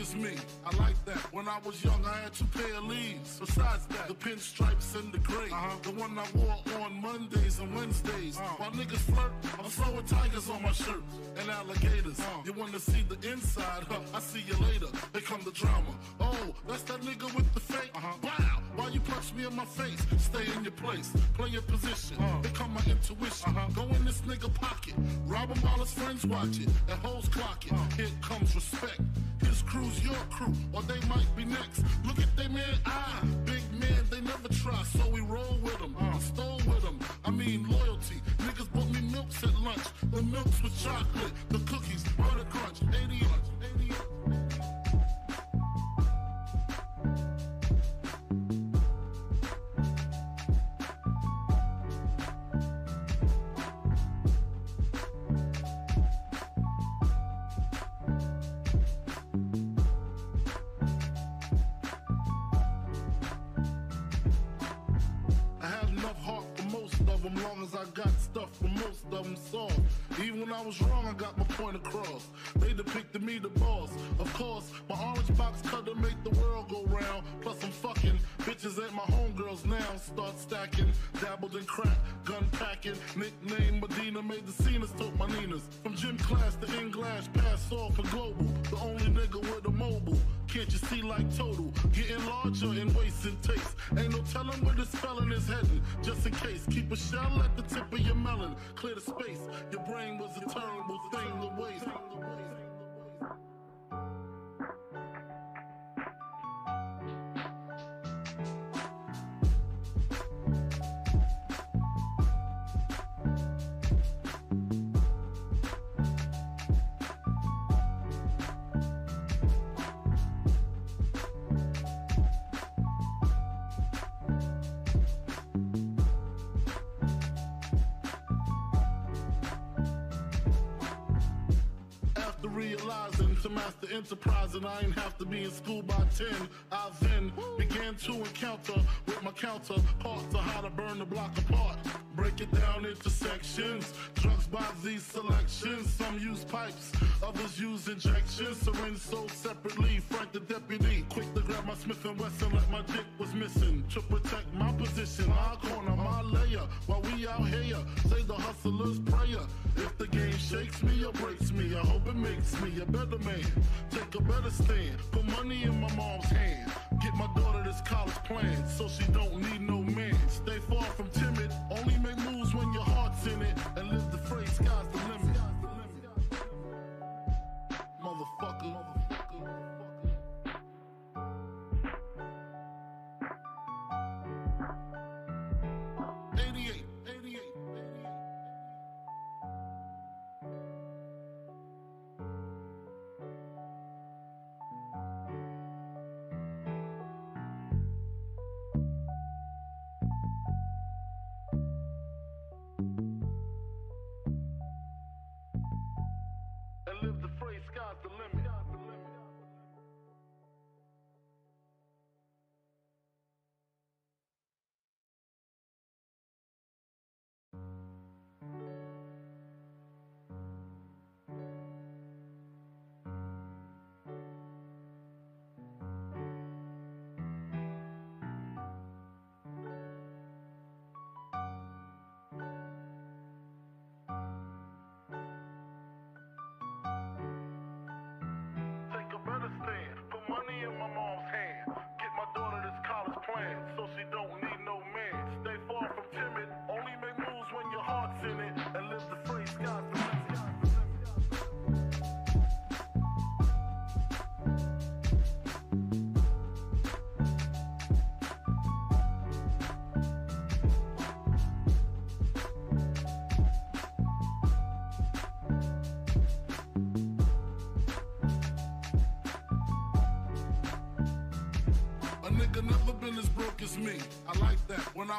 As me. I like that. When I was young, I had two pair of leaves. Besides that, the pinstripes and the gray. Uh-huh. The one I wore on Mondays and Wednesdays. Uh-huh. While niggas flirt, I'm throwing tigers on my shirt and alligators. Uh-huh. You wanna see the inside? Huh? I see you later. They come the drama. Oh, that's that nigga with the fake. Uh-huh. Why you punch me in my face? Stay in your place. Play your position. Uh-huh. Become my intuition. Uh-huh. Go in this nigga pocket. Rob him while his friends watch it. And hoes clock it. Uh-huh. Here comes respect. His crew's your crew, or they might be next. Look at they man eye. Big man, they never try, so we roll with them. Uh. Stole with them. I mean loyalty. Niggas bought me milks at lunch. The milks with chocolate. The cookies, butter crunch. 80 80 I got stuff for most of them soft. Even when I was wrong, I got my point across. They depicted me the boss. Of course, my orange box cutter make the world go round. Plus I'm fucking bitches ain't my homegirls now. Start stacking, dabbled in crack, gun packing. Nickname Medina made the scenes, took my Ninas. From gym class to in glass, pass off for global. You see like total? Getting larger in waist and taste. Ain't no telling where the spelling is heading. Just in case, keep a shell at the tip of your melon. Clear the space. Your brain was a terrible thing to waste. Realizing to master enterprise and I ain't have to be in school by 10, I then began to encounter with my counterparts on how to burn the block apart. Break it down into sections. Drugs by these selections. Some use pipes, others use injections. Syringe sold separately. Frank the deputy, quick to grab my Smith and Wesson like my dick was missing. To protect my position, my corner, my layer. While we out here, say the hustler's prayer. If the game shakes me or breaks me, I hope it makes me a better man. Take a better stand. Put money in my mom's hand. Get my daughter this college plan so she don't need no man. Stay far from timid. Only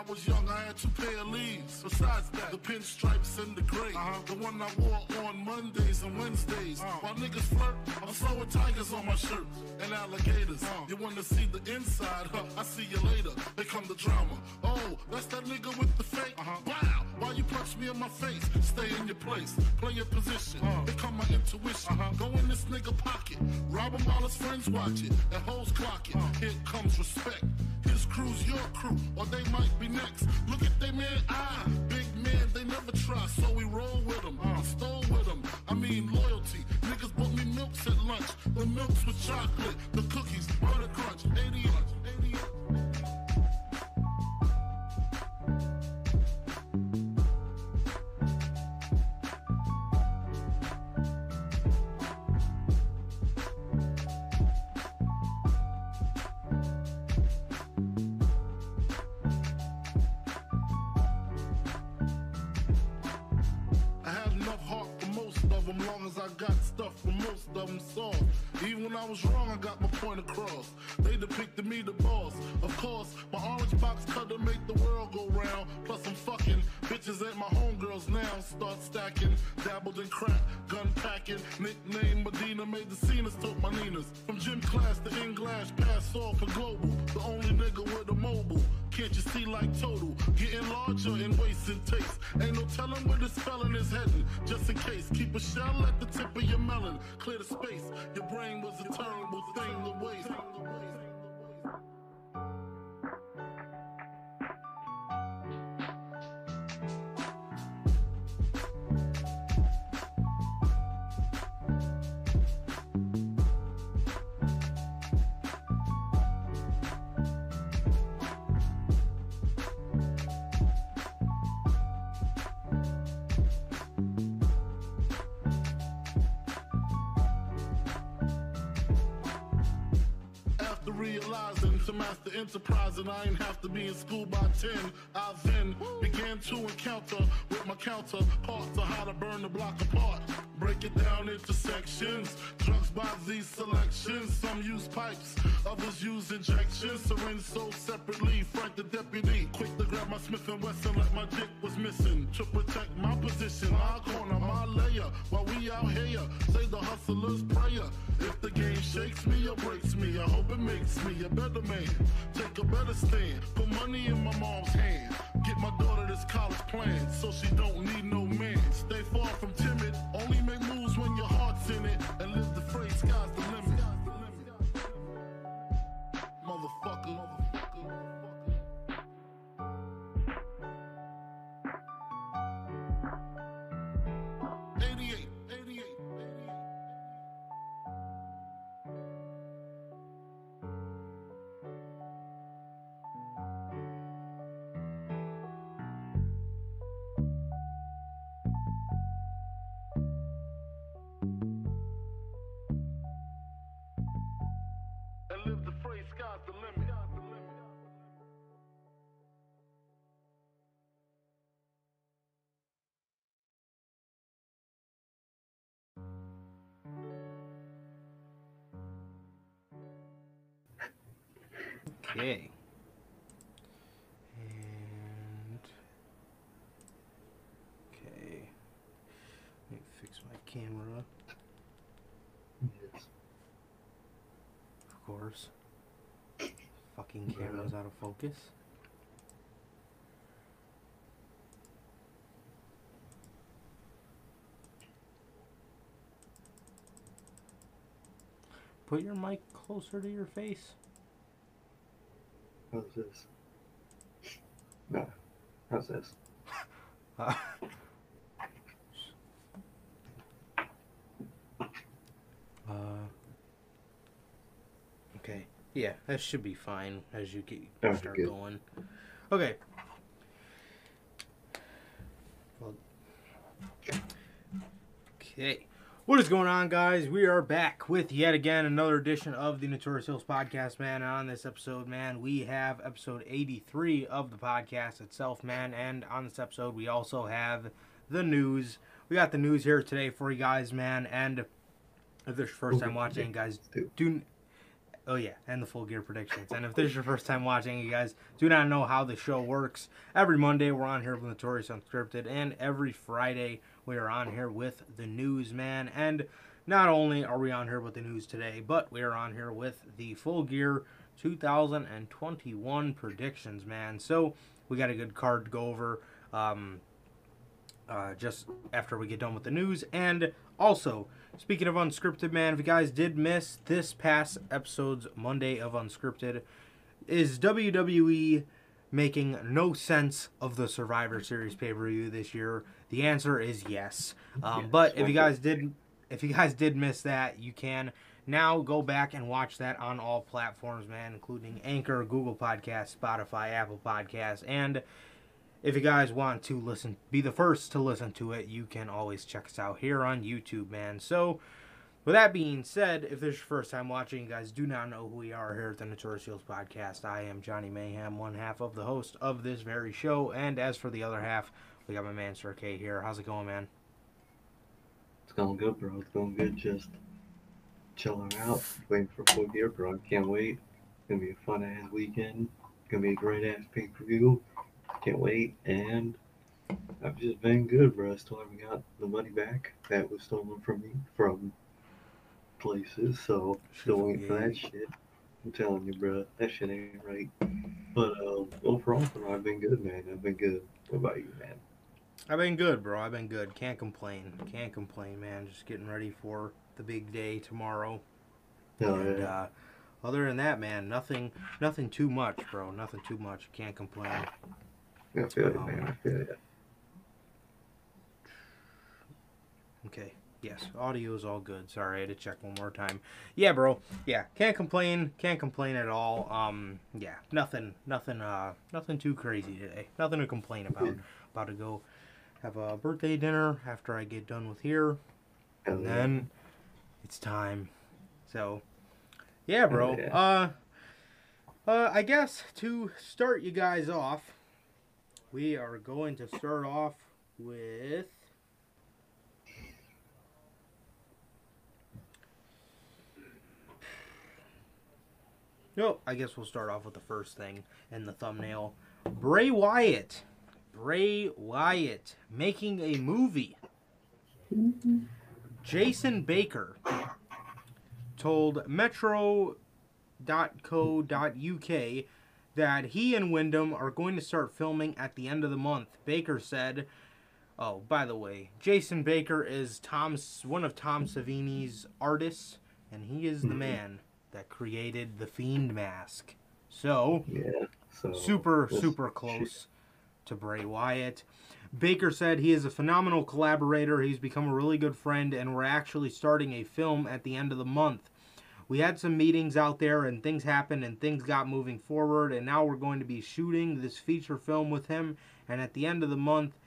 I was young, I had two pair of leaves. Besides that, the pinstripes and the gray. Uh-huh. The one I wore on Mondays and Wednesdays. Uh-huh. While niggas flirt, I'm throwing tigers on my shirt and alligators. Uh-huh. You wanna see the inside? Huh? I see you later. They come the drama. Oh, that's that nigga with the fake. Uh-huh. Wow, why you punch me in my face? Stay in your place, play your position. Uh-huh. Here come my intuition. Uh-huh. Go in this nigga pocket, rob him while his friends watch it, and hoes clock it. Uh-huh. Here comes respect. His crew's your crew, or they might be next. Look at they man eye, big man, they never try, so we roll with them. I stole with them. I mean loyalty. Niggas bought me milks at lunch. The milks with chocolate, the cookies, butter crunch, 80 88. Most of them soft. Even when I was wrong, I got my point across. They depicted me the boss. Of course, my orange box cutter make the world go round. Plus I'm fucking bitches ain't my homegirls now. Start stacking, dabbled in crack, gun packing. Nickname Medina made the scenes, took my Ninas. From gym class to English, pass off for global. The only nigga with a mobile. Can't you see like total? Getting larger in waist and taste. Ain't no telling where this felon is heading. Just in case, keep a shell at the tip of your melon. Clear the space. Your brain was a terrible thing to waste. Realizing to enterprise and I ain't have to be in school by 10, I then began to encounter with my counterparts on how to burn the block apart. Break it down into sections. Drugs by these selections. Some use pipes, others use injections. Syringe sold separately. Frank the deputy, quick to grab my Smith and Wesson like my dick was missing. To protect my position, my corner, my layer. While we out here, say the hustler's prayer. If the game shakes me or breaks me, I hope it makes me a better man. Take a better stand. Put money in my mom's hand. Get my daughter this college plan so she don't need no man. Stay far from timid. Only Okay. And okay. Let me fix my camera. Yes. Of course. Fucking camera's out of focus. Put your mic closer to your face. How's this? No. How's this? Uh, uh, okay. Yeah, that should be fine as you get start good. going. Okay. Well, okay. What is going on, guys? We are back with yet again another edition of the Notorious Heels podcast, man. And on this episode, man, we have episode 83 of the podcast itself, man. And on this episode, we also have the news. We got the news here today for you guys, man. And if this is your first time watching, guys, do. Oh yeah, and the full gear predictions. And if this is your first time watching, you guys do not know how the show works. Every Monday we're on here with Notorious Unscripted, and every Friday we are on here with the news man. And not only are we on here with the news today, but we are on here with the full gear 2021 predictions, man. So we got a good card to go over. Um, uh, just after we get done with the news. And also, speaking of Unscripted, man, if you guys did miss this past episode's Monday of Unscripted, is WWE making no sense of the Survivor Series pay per view this year? The answer is yes. Um, Yes, but if you guys did, if you guys did miss that, you can now go back and watch that on all platforms, man, including Anchor, Google Podcasts, Spotify, Apple Podcasts, and if you guys want to listen, be the first to listen to it, you can always check us out here on YouTube, man. So, with that being said, if this is your first time watching, you guys do not know who we are here at the Notorious Heels Podcast. I am Johnny Mayhem, one half of the host of this very show, and as for the other half, we got my man Sir K here. How's it going, man? It's going good, bro. It's going good. Just chilling out, waiting for full gear, bro. Can't wait. It's gonna be a fun ass weekend. It's gonna be a great ass pay per view. Can't wait. And I've just been good, bro. I still haven't got the money back that was stolen from me from places. So still waiting for that shit. I'm telling you, bro, that shit ain't right. But uh, overall, bro, I've been good, man. I've been good. What about you, man? I've been good, bro. I've been good. Can't complain. Can't complain, man. Just getting ready for the big day tomorrow. And yeah. uh, other than that, man, nothing, nothing too much, bro. Nothing too much. Can't complain. I feel you, man. I feel you. Okay. Yes, audio is all good. Sorry, I had to check one more time. Yeah, bro. Yeah, can't complain. Can't complain at all. Um, yeah, nothing, nothing, uh, nothing too crazy today. Nothing to complain about. About to go have a birthday dinner after I get done with here, and yeah. then it's time. So, yeah, bro. yeah. Uh, uh, I guess to start you guys off, we are going to start off with. No, I guess we'll start off with the first thing in the thumbnail. Bray Wyatt. Bray Wyatt making a movie. Jason Baker told Metro.co.uk that he and Wyndham are going to start filming at the end of the month. Baker said, "Oh, by the way, Jason Baker is Tom's one of Tom Savini's artists, and he is the Mhm. man that created the Fiend mask." So, Yeah. So super super close to Bray Wyatt. Baker said he is a phenomenal collaborator. He's become a really good friend, and we're actually starting a film at the end of the month. We had some meetings out there, and things happened, and things got moving forward, and now we're going to be shooting this feature film with him. And at the end of the month,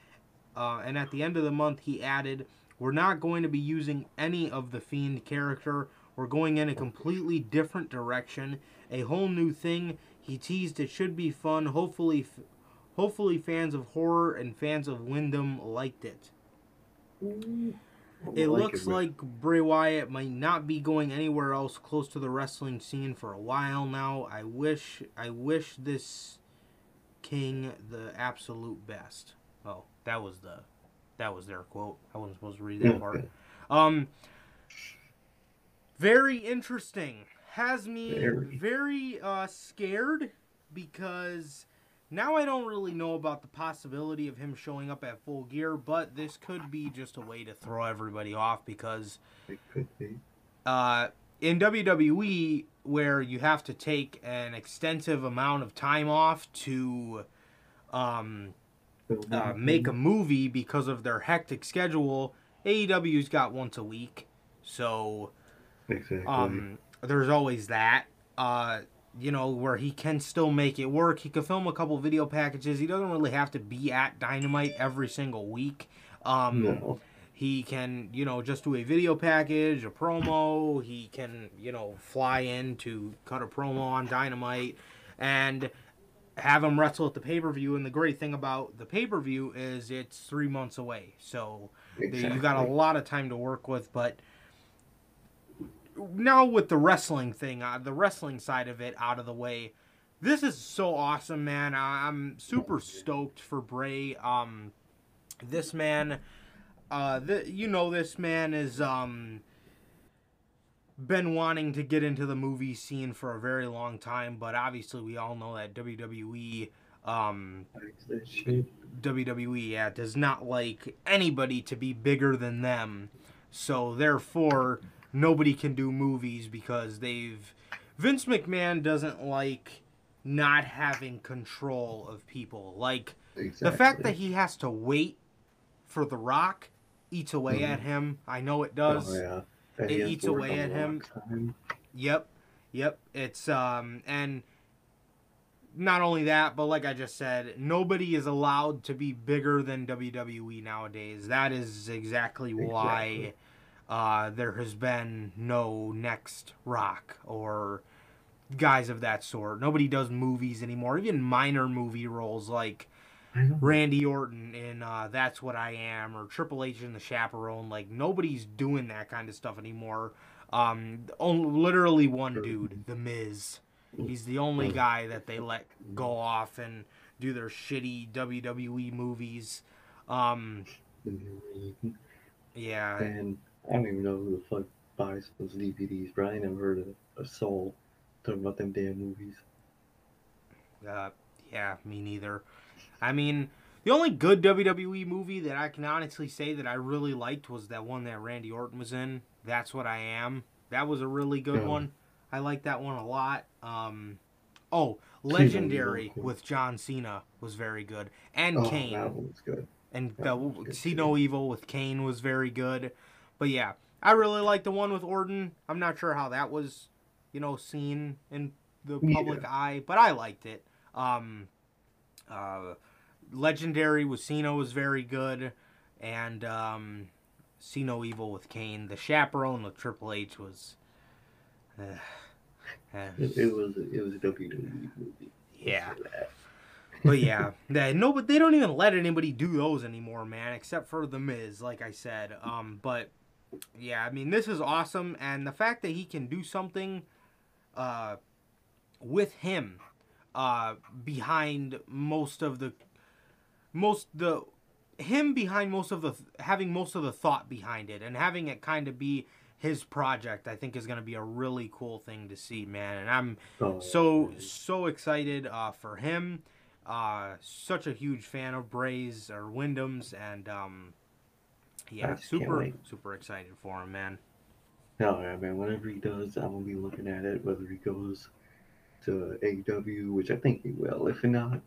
uh, and at the end of the month, he added, "We're not going to be using any of the fiend character. We're going in a completely different direction, a whole new thing." He teased it should be fun. Hopefully, hopefully fans of horror and fans of Wyndham liked it. I It like looks man. like Bray Wyatt might not be going anywhere else close to the wrestling scene for a while now. I wish I wish this king the absolute best. Oh, that was the that was their quote. I wasn't supposed to read that part. Um very interesting. Has me Very. very uh scared because now I don't really know about the possibility of him showing up at full gear, but this could be just a way to throw everybody off because It could be. uh, in WWE, where you have to take an extensive amount of time off to um, uh, make a movie because of their hectic schedule, AEW's got once a week. So exactly. um, there's always that. Uh, you know, where he can still make it work. He could film a couple video packages. He doesn't really have to be at Dynamite every single week. Um, no. he can, you know, just do a video package, a promo. He can, you know, fly in to cut a promo on Dynamite and have him wrestle at the pay per view. And the great thing about the pay per view is it's three months away. So Exactly. you got a lot of time to work with. But now with the wrestling thing, uh, the wrestling side of it out of the way, this is so awesome, man. I'm super stoked for Bray. Um, this man, uh, you know, this man is um been wanting to get into the movie scene for a very long time, but obviously we all know that WWE um. WWE yeah, does not like anybody to be bigger than them. So therefore, nobody can do movies because they've Vince McMahon doesn't like not having control of people. Like Exactly. the fact that he has to wait for The Rock eats away Mhm. at him. I know it does. Oh, yeah. That It eats away at him. Time. Yep. Yep. It's um and not only that, but like I just said, nobody is allowed to be bigger than WWE nowadays. That is exactly why Exactly. Uh there has been no next rock or guys of that sort. Nobody does movies anymore, even minor movie roles like Randy Orton in uh, That's What I Am or Triple H in The Chaperone. Like nobody's doing that kind of stuff anymore. Um, only, literally one dude, The Miz. He's the only guy that they let go off and do their shitty WWE movies. Um, yeah, And I don't even know who the fuck buys those DVDs, bro. I ain't never heard of a soul talking about them damn movies. uh, yeah, me neither. I mean, the only good WWE movie that I can honestly say that I really liked was that one that Randy Orton was in. That's what I am. That was a really good Yeah. one. I like that one a lot. Um, oh, Legendary with John Cena was very good, and Oh, Kane. that one was good. and that the was good See. No Evil with Kane was very good. But yeah, I really like the one with Orton. I'm not sure how that was, you know, seen in the Yeah. public eye, but I liked it. Um, uh, Legendary with Cena was very good, and um, See No Evil with Kane. The Chaperone with Triple H was. Uh. It, was it was a WWE movie. Yeah. Let's say that. But yeah, they, no, but they don't even let anybody do those anymore, man, except for the Miz, like I said. Um, but yeah, I mean, this is awesome, and the fact that he can do something, uh, with him, uh, behind most of the, most the, him behind most of the having most of the thought behind it and having it kind of be his project, I think is going to be a really cool thing to see, man. And I'm Oh, so so excited uh, for him. Uh, such a huge fan of Bray's or Wyndham's, and um, yeah, just super super excited for him, man. No, yeah, man. Whenever he does, I'm gonna be looking at it. Whether he goes to AW, which I think he will. If not,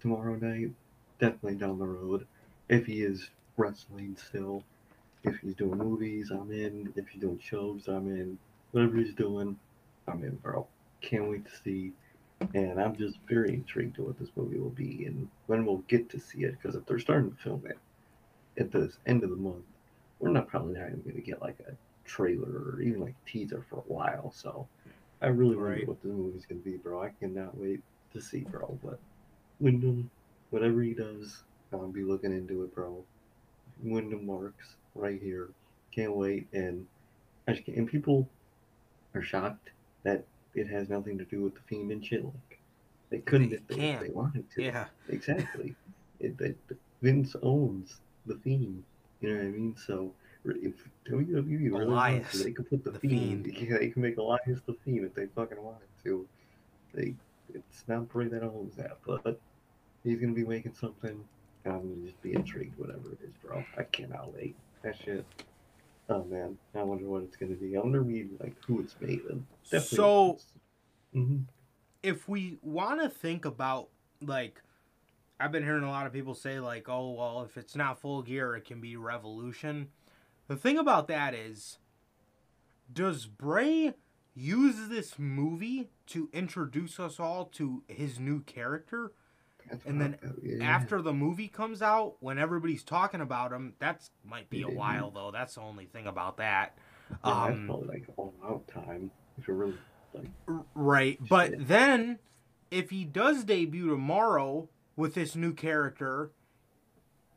tomorrow night, definitely down the road. If he is wrestling still, if he's doing movies, I'm in. If he's doing shows, I'm in. Whatever he's doing, I'm in, bro. Can't wait to see. And I'm just very intrigued to what this movie will be and when we'll get to see it. Because if they're starting to film it at the end of the month, we're not probably not even going to get like a trailer or even like teaser for a while. So I really wonder Right. what this movie's gonna be, bro. I cannot wait to see, bro. But Wyndham, whatever he does, I'll be looking into it, bro. Wyndham marks right here. Can't wait. And I just can't, and people are shocked that it has nothing to do with the fiend and shit. Like they couldn't They if they, if they wanted to. Yeah, Exactly. it, it, Vince owns the Fiend. You know what I mean? So if WWE really Elias, to, they could put the, the Fiend. Fiend. Yeah, they can make Elias the Fiend if they fucking wanted to. They, it's not Bray that owns that, but he's gonna be making something. and I'm gonna just be intrigued, whatever it is, bro. I cannot wait. That shit. Oh man, I wonder what it's gonna be. I wonder we like who it's made of. So- hmm if we want to think about like I've been hearing a lot of people say like, "Oh, well, if it's not full gear, it can be Revolution." The thing about that is does Bray use this movie to introduce us all to his new character? And then After the movie comes out, when everybody's talking about him, that's might be a while though. That's the only thing about that. yeah, that's um, probably like all out time if you're really like Right. But then, if he does debut tomorrow with this new character,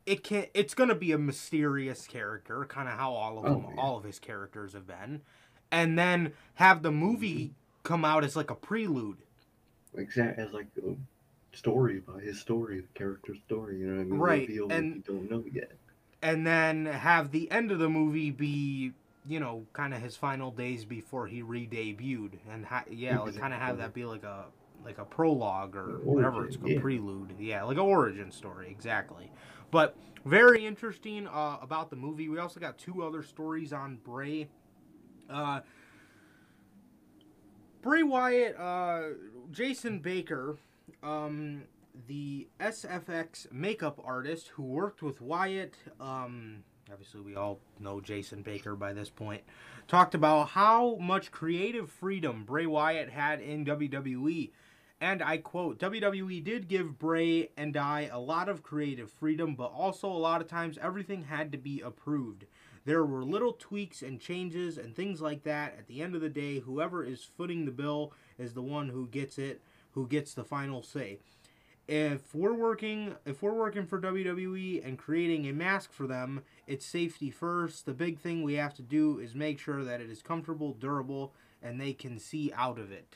it can it's gonna be a mysterious character, kind of how all of Oh, them, all of his characters have been, and then have the movie mm-hmm. come out as like a prelude. Exact as like a story about his story, the character's story. You know what I mean? Right, Reveal and- you don't know yet. and then have the end of the movie be you know kind of his final days before he re-debuted and ha- yeah like kind of have that be like a like a prologue or An whatever it's origin, called yeah. prelude yeah like an origin story exactly but very interesting uh, about the movie we also got two other stories on bray uh bray wyatt uh jason baker um the SFX makeup artist who worked with Wyatt, um, obviously we all know Jason Baker by this point, talked about how much creative freedom Bray Wyatt had in WWE. And I quote, WWE did give Bray and I a lot of creative freedom, but also a lot of times everything had to be approved. There were little tweaks and changes and things like that. At the end of the day, whoever is footing the bill is the one who gets it, who gets the final say if we're working if we're working for WWE and creating a mask for them, it's safety first. The big thing we have to do is make sure that it is comfortable, durable, and they can see out of it.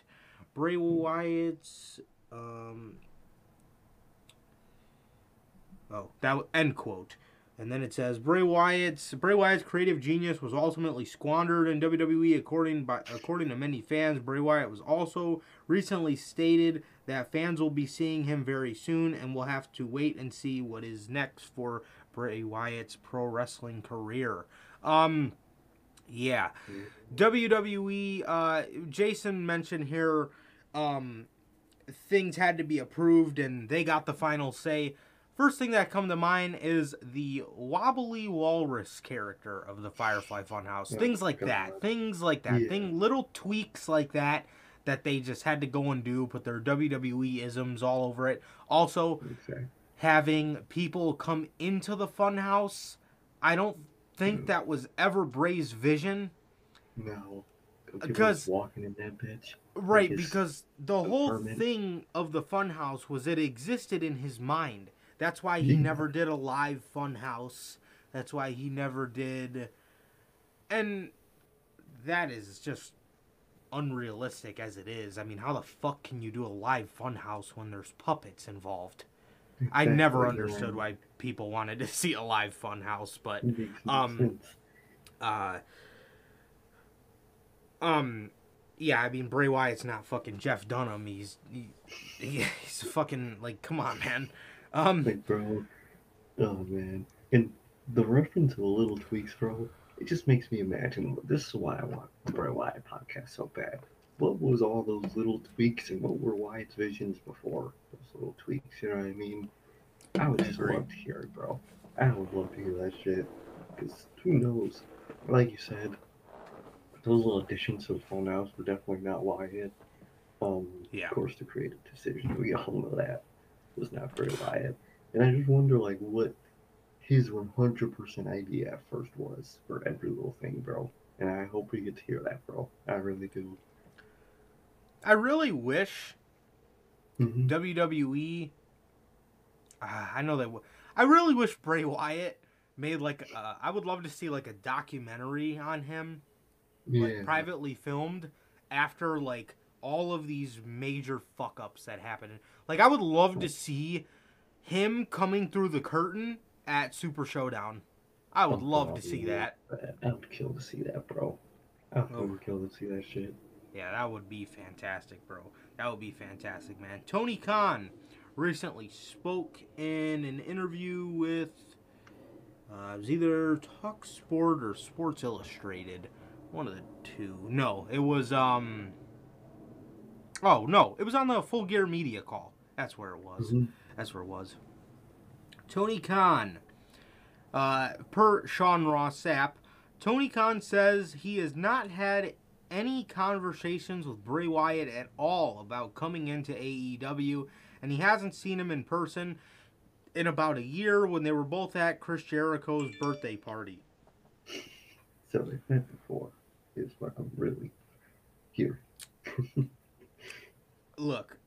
Bray Wyatt's um Oh, that end quote. And then it says Bray Wyatt's Bray Wyatt's creative genius was ultimately squandered in WWE according by according to many fans. Bray Wyatt was also recently stated that fans will be seeing him very soon and we'll have to wait and see what is next for Bray Wyatt's pro wrestling career. Um yeah. WWE uh Jason mentioned here um things had to be approved and they got the final say. First thing that come to mind is the wobbly walrus character of the Firefly Funhouse. Oh, Things like that. Things like that. Yeah. Thing little tweaks like that that they just had to go and do, put their WWE isms all over it. Also, Exactly. having people come into the funhouse, I don't think that was ever Bray's vision. No. Because- walking in that bitch. Right, because the whole thing of the funhouse was it existed in his mind. That's why he Yeah. never did a live funhouse. That's why he never did and that is just unrealistic as it is. I mean, how the fuck can you do a live funhouse when there's puppets involved? I never understood why people wanted to see a live funhouse, but It makes no um, uh um yeah i mean bray wyatt's not fucking jeff dunham he's he, he- he's fucking like come on man um Like, bro. Oh, man. And the reference of the little tweaks, bro, it just makes me imagine. This is why I want the Bray Wyatt podcast so bad. What was all those little tweaks and what were Wyatt's visions before those little tweaks? You know what I mean? I would just love to hear it, bro. I would love to hear that shit. Because who knows? Like you said, those little additions to the funhouse were definitely not Wyatt. Um, Yeah. Of course, the creative decision, we all know that, was not Bray Wyatt. And I just wonder, like, what his 100% idea at first was for every little thing, bro. And I hope we get to hear that, bro. I really do. i really wish Mhm. wwe uh, i know that w- i really wish bray wyatt made like uh, i would love to see like a documentary on him like privately filmed after like all of these major fuck ups that happened. Like I would love to see him coming through the curtain at Super Showdown. I would Oh, love to see yeah. that. I would kill to see that, bro. I would Oh. kill to see that shit. Yeah, that would be fantastic, bro. That would be fantastic, man. Tony Khan recently spoke in an interview with uh, it was either Talk Sport or Sports Illustrated, one of the two. No, it was um. Oh no, it was on the Full Gear Media call. That's where it was. Mhm. That's where it was. Tony Khan. Uh, per Sean Ross Sapp, Tony Khan says he has not had any conversations with Bray Wyatt at all about coming into AEW, and he hasn't seen him in person in about a year when they were both at Chris Jericho's birthday party. So they met before. It's fucking really here. Look,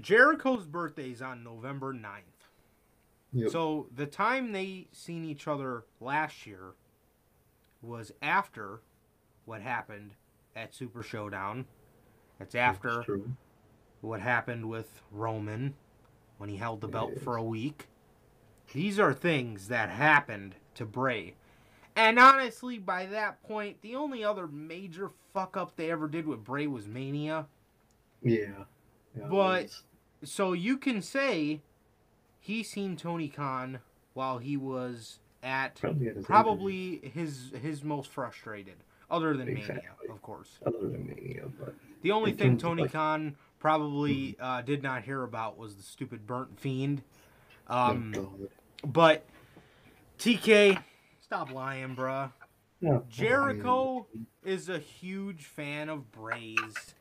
Jericho's birthday is on November 9th. Yep. So the time they seen each other last year was after what happened at Super Showdown. It's after That's what happened with Roman when he held the belt is. for a week. These are things that happened to Bray. And honestly, by that point, the only other major fuck up they ever did with Bray was Mania. Yeah. yeah But- So you can say he seen Tony Khan while he was at probably at his probably his his most frustrated, other than Mania, of course. other than Mania, but The only thing Tony like- Khan probably uh, did not hear about was the stupid burnt fiend. Um, oh God. but TK, stop lying, bruh. No, Jericho is a huge fan of Bray's.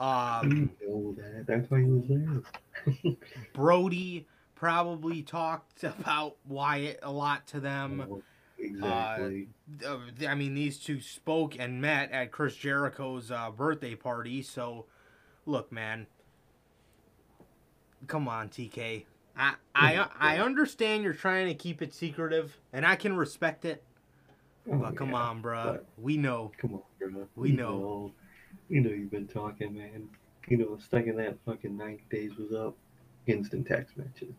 Um, You know that. That's why he was there. Brodie probably talked about Wyatt a lot to them. Oh, exactly. Uh, I mean, these two spoke and met at Chris Jericho's uh, birthday party. So, look, man, come on, TK. I I I understand you're trying to keep it secretive, and I can respect it. Oh, But come yeah, on, bro. We know. Come on, bro. We You know. You know you've been talking, man. You know, second that fucking 90 days was up, instant text messages.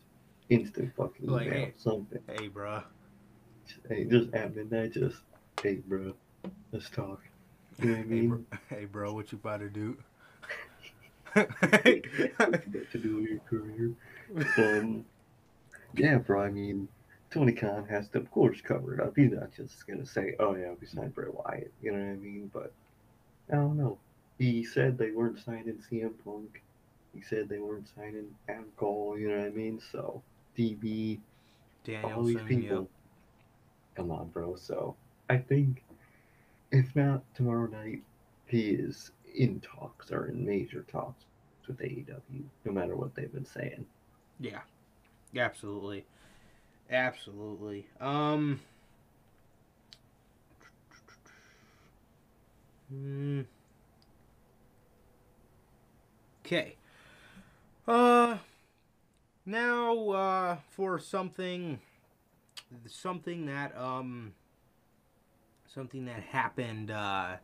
Instant fucking Like, email, hey. something. Hey, bro. Hey, just at midnight, just, hey, bro, let's talk. You know what I Hey, mean? bro, hey, bro, what you about to do? what you about to do with your career. Um, yeah, bro. I mean, Tony Khan has to, of course, cover it up. He's not just gonna say, "Oh yeah, we signed Bray Wyatt." You know what I mean? But I don't know. He said they weren't signing CM Punk. He said they weren't signing Adam Cole. You know what I mean? So DB, all these Danielson, people. yep. Come on, bro. So I think, if not tomorrow night, he is in talks or in major talks with AEW. No matter what they've been saying. Yeah, absolutely, absolutely. Um, hmm. okay. Uh, now uh, for something, something that um, something that happened uh.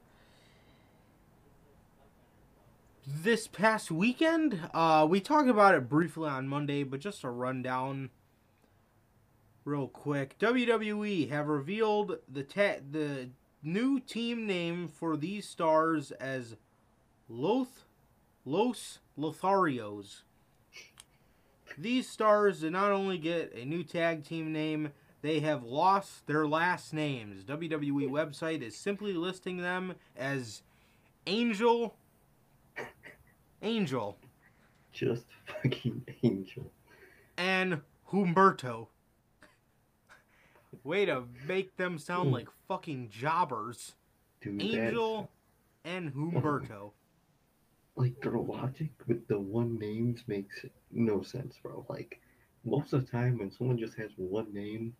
This past weekend, uh, we talked about it briefly on Monday, but just a rundown, real quick. WWE have revealed the the new team name for these stars as Loth Los Lotharios. These stars did not only get a new tag team name, they have lost their last names. WWE website is simply listing them as Angel Angel Just fucking angel. and Humberto. Way to make them sound hmm. like fucking jobbers. Dude, Angel and Humberto. like their logic with the one names makes no sense, bro. Like most of the time when someone just has one name,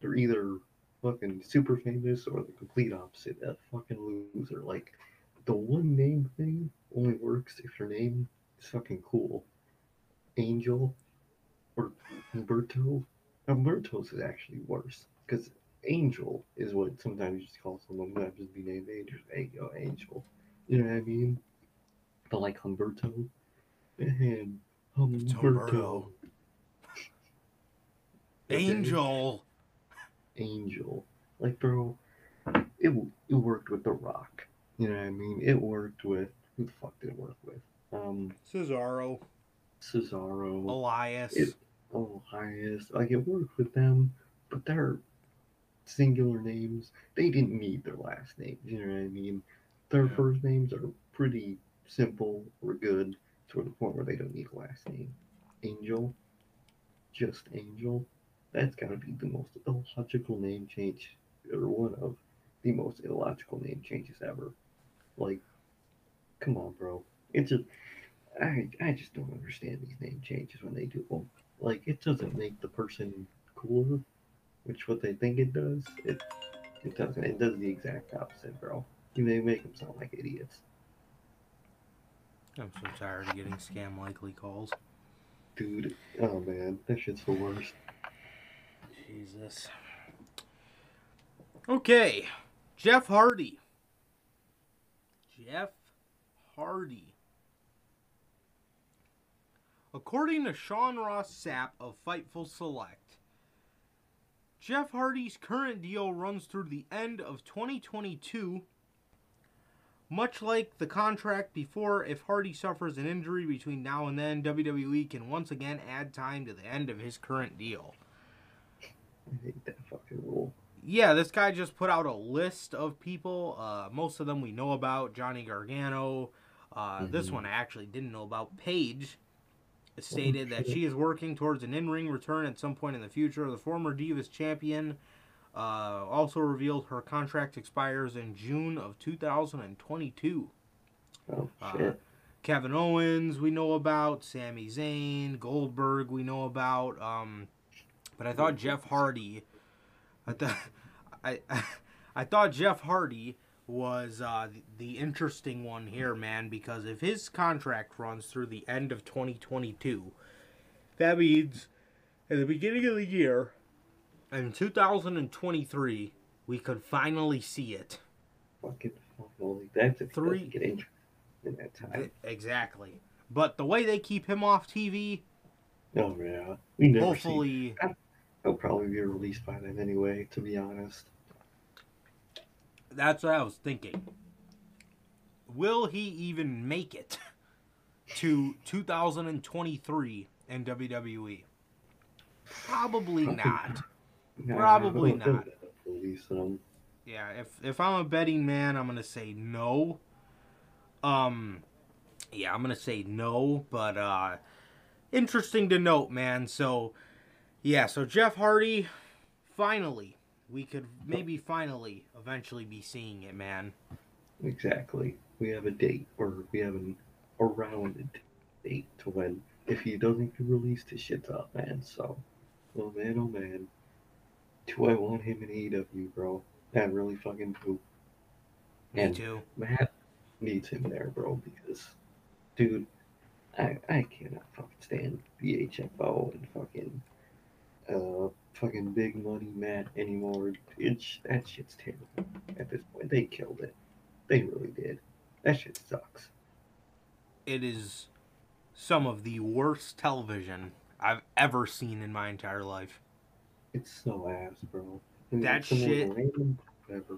they're either fucking super famous or the complete opposite, a fucking loser. Like the one name thing only works if your name is fucking cool. Angel or Humberto. Humberto's is actually worse because Angel is what sometimes you just call someone happens to be named Angel. Hey, yo, Angel. You know what I mean? But like Humberto and Humberto, Humberto. Angel. Angel, like bro, it it worked with The Rock. You know what I mean? It worked with who the fuck did it work with? Um, Cesaro. Cesaro, Elias. It- Elias. Like it worked with them, but their singular names, they didn't need their last names. You know what I mean? Their Yeah. first names are pretty simple or good to the point where they don't need a last name. Angel, just Angel. That's gotta be the most illogical name change, or one of the most illogical name changes ever. Like, come on, bro. It's just, I, I just don't understand these name changes when they do them. Like, it doesn't make the person cooler, which what they think it does. It, it doesn't. It does the exact opposite, bro. They make them sound like idiots. I'm so tired of getting scam likely calls. Dude, oh man, that shit's the worst. Jesus. Okay. Jeff Hardy Jeff Hardy. According to Sean Ross Sapp of Fightful Select, Jeff Hardy's current deal runs through the end of 2022. Much like the contract before, if Hardy suffers an injury between now and then, WWE can once again add time to the end of his current deal. I hate that. Yeah, this guy just put out a list of people. Uh, most of them we know about. Johnny Gargano. Uh, This Mhm. one I actually didn't know about. Paige stated that she is working towards an in-ring return at some point in the future. The former Divas champion uh, also revealed her contract expires in June of 2022. Oh Uh, shit. Kevin Owens we know about, Sami Zayn, Goldberg we know about. Um, but I thought Jeff Hardy, I thought I, I thought Jeff Hardy was uh, the, interesting one here, man, because if his contract runs through the end of 2022, that means at the beginning of the year, in 2023, we could finally see it. Fucking finally. That's if Three- get injured in that time. Exactly. But the way they keep him off TV, Oh yeah. We never see. He'll probably be released by then anyway. To be honest. That's what I was thinking. Will he even make it to 2023 in WWE? Probably not. Nah, Probably not. him. Yeah, if if I'm a betting man, I'm gonna say no. Um, yeah, I'm gonna say no. But uh, interesting to note, man. So, yeah, so Jeff Hardy, finally, we could maybe finally eventually be seeing it, man. Exactly. We have a date, or we have an around date to when if he doesn't get released, his shit's up, man. So, oh man, oh man, do I want him in AEW, bro? I really fucking do. Me And too. Matt needs him there, bro, because, dude, I I cannot fucking stand the HFO and fucking uh fucking big money Matt anymore. It's that shit's terrible. At this point, they killed it. They really did. That shit sucks. It is some of the worst television I've ever seen in my entire life. It's so ass, bro. And That shit- ever.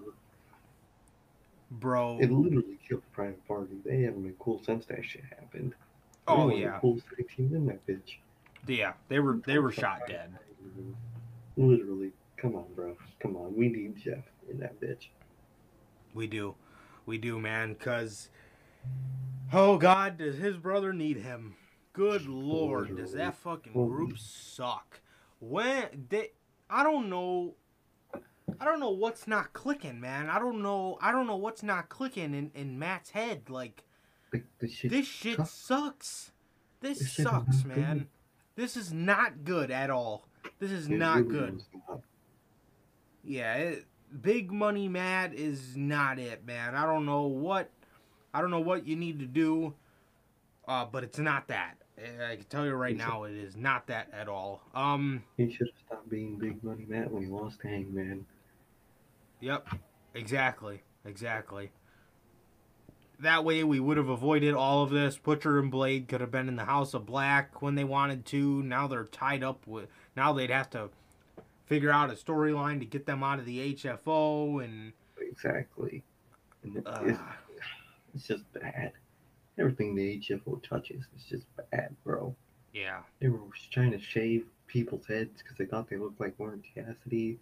Bro, It literally killed the private party. They haven't been cool since that shit happened. They oh yeah, tag team in that bitch. yeah, they were they were shot dead. Mm-hmm. Literally. Come on, bro. Come on. We need Jeff in that bitch. We do. We do, man, cuz Oh god, does his brother need him? Good lord, does that fucking group suck. When they I don't know I don't know what's not clicking, man. I don't know I don't know what's not clicking in, in Matt's head. Like Like, this shit. this shit sucks. sucks. This This sucks, man. good. This is not good at all. This is not good. Yeah, it, big money Matt is not it, man. I don't know what I don't know what you need to do, uh, but it's not that. I can tell you right a- now, it is not that at all. Um, He should have stopped being Big Money Matt when he lost Hangman. yep, exactly, exactly. That way, we would have avoided all of this. Butcher and Blade could have been in the House of Black when they wanted to. Now they're tied up with. Now they'd have to figure out a storyline to get them out of the HFO and. Exactly. And Uh, it's, it's just bad. Everything the HFO touches is just bad, bro. yeah. They were trying to shave people's heads because they thought they looked like Orange Cassidy.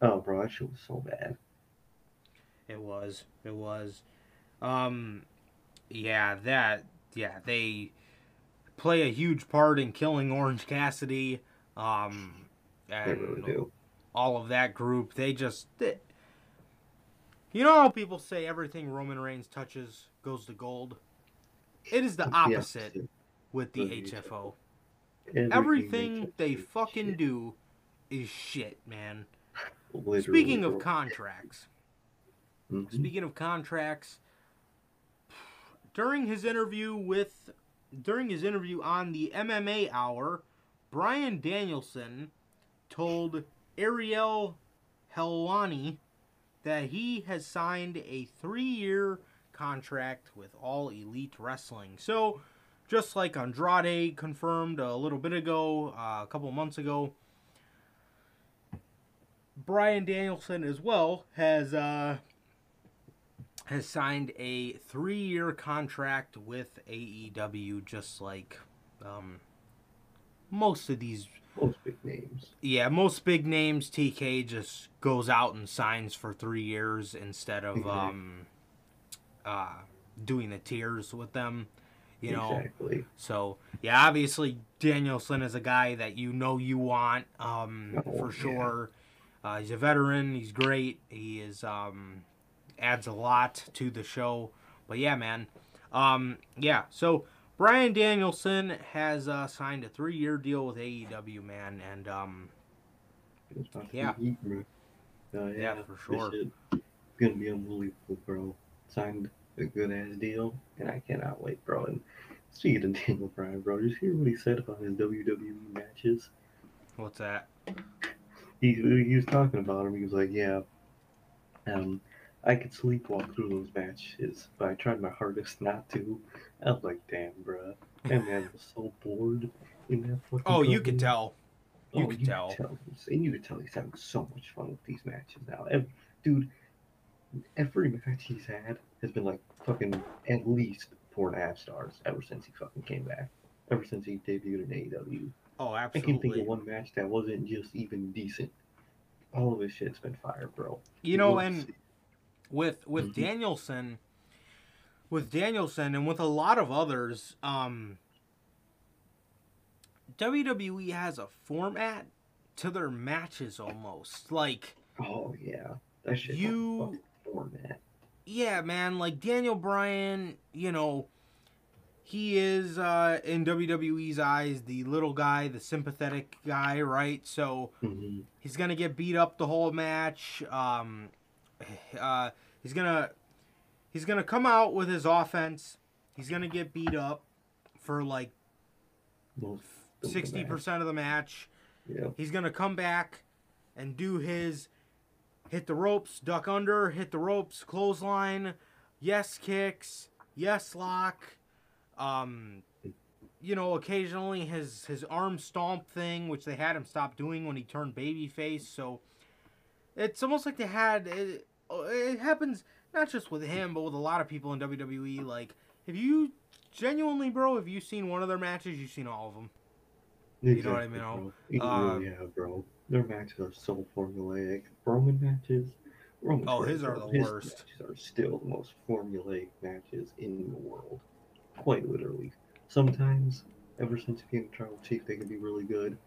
Oh, bro, that shit was so bad. It was. It was. Um, yeah, that. Yeah, they play a huge part in killing Orange Cassidy. Um, They and really do. all of that group. They just. They, you know how people say everything Roman Reigns touches goes to gold? It is the opposite with the HFO. Everything, Everything they fucking shit. do is shit, man. Literally, Speaking of contracts, Mhm. Speaking of contracts, during his interview with during his interview on the MMA Hour, Bryan Danielson told Ariel Helwani that he has signed a three-year contract with All Elite Wrestling. So, just like Andrade confirmed a little bit ago, uh, a couple months ago, Bryan Danielson as well has uh, has signed a three-year contract with AEW, just like um, most of these. Most big names. Yeah, most big names. TK just goes out and signs for three years instead of Exactly. um, uh, doing the tiers with them. You know, exactly. so yeah, obviously Danielson is a guy that you know you want um, Oh, for yeah. sure. Uh, he's a veteran. He's great. He is um, adds a lot to the show. But yeah, man. Um, yeah. So Bryan Danielson has uh, signed a three-year deal with AEW, man, and um, It's about to Yeah. be heat. Uh, Yeah, for sure. gonna be unbelievable, bro. Signed a good ass deal, and I cannot wait, bro. And speaking of Daniel Bryan, bro, you hear what he said about his WWE matches? what's that? He he was talking about him. He was like, "Yeah, um, I could sleepwalk through those matches, but I tried my hardest not to." I was like, "Damn, bro, that man was so bored in that fucking." Oh, you could tell. You oh, could you tell. Tell and you could tell he's having so much fun with these matches now. Ev- dude, every match he's had has been like fucking at least four and a half stars ever since he fucking came back. Ever since he debuted in AEW. Oh, absolutely. I can think of one match that wasn't just even decent. All of his shit's been fire, bro. You know, We'll and with with Mhm. Danielson, with Danielson, and with a lot of others, um, WWE has a format to their matches almost. Like, oh yeah, that shit. You- format. yeah, man, like Daniel Bryan, you know, he is uh, in WWE's eyes the little guy, the sympathetic guy, right? So hmm he's gonna get beat up the whole match. Um, uh, he's gonna he's gonna come out with his offense. He's gonna get beat up for like Most of the match. percent of the match. Yeah. He's gonna come back and do his hit the ropes, duck under, hit the ropes, clothesline, yes kicks, yes lock. Um, you know, occasionally his his arm stomp thing, which they had him stop doing when he turned babyface. So it's almost like they had it, it happens not just with him, but with a lot of people in WWE. Like, have you genuinely, bro? Have you seen one of their matches? You've seen all of them. You know what I Exactly, mean, bro. You uh, really have, bro. Their matches are so formulaic. Roman matches. Roman's Oh, his are the His worst. matches are still the most formulaic matches in the world. Quite literally. Sometimes, ever since he became tribal chief, they can be really good.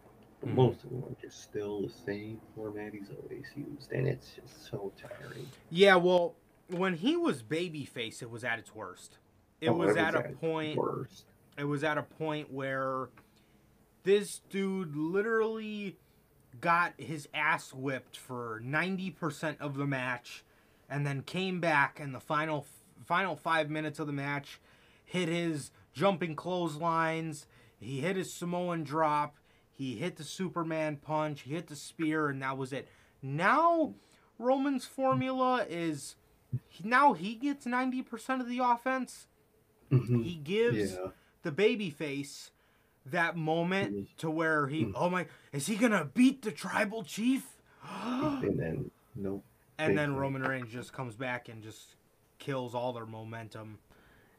But Mhm. most of them are just still the same format he's always used, and it's just so tiring. Yeah, well, when he was babyface, it was at its worst. It Oh, was it at a point. Worst. It was at a point where this dude literally got his ass whipped for ninety percent of the match, and then came back in the final final five minutes of the match, hit his jumping clotheslines, he hit his Samoan drop, he hit the Superman punch, he hit the spear, and that was it. Now Roman's formula is now he gets ninety percent of the offense. Mhm. He gives Yeah. the baby face that moment Mhm. to where he Mm. oh my is he gonna beat the tribal chief And then, nope. and then roman reigns just comes back and just kills all their momentum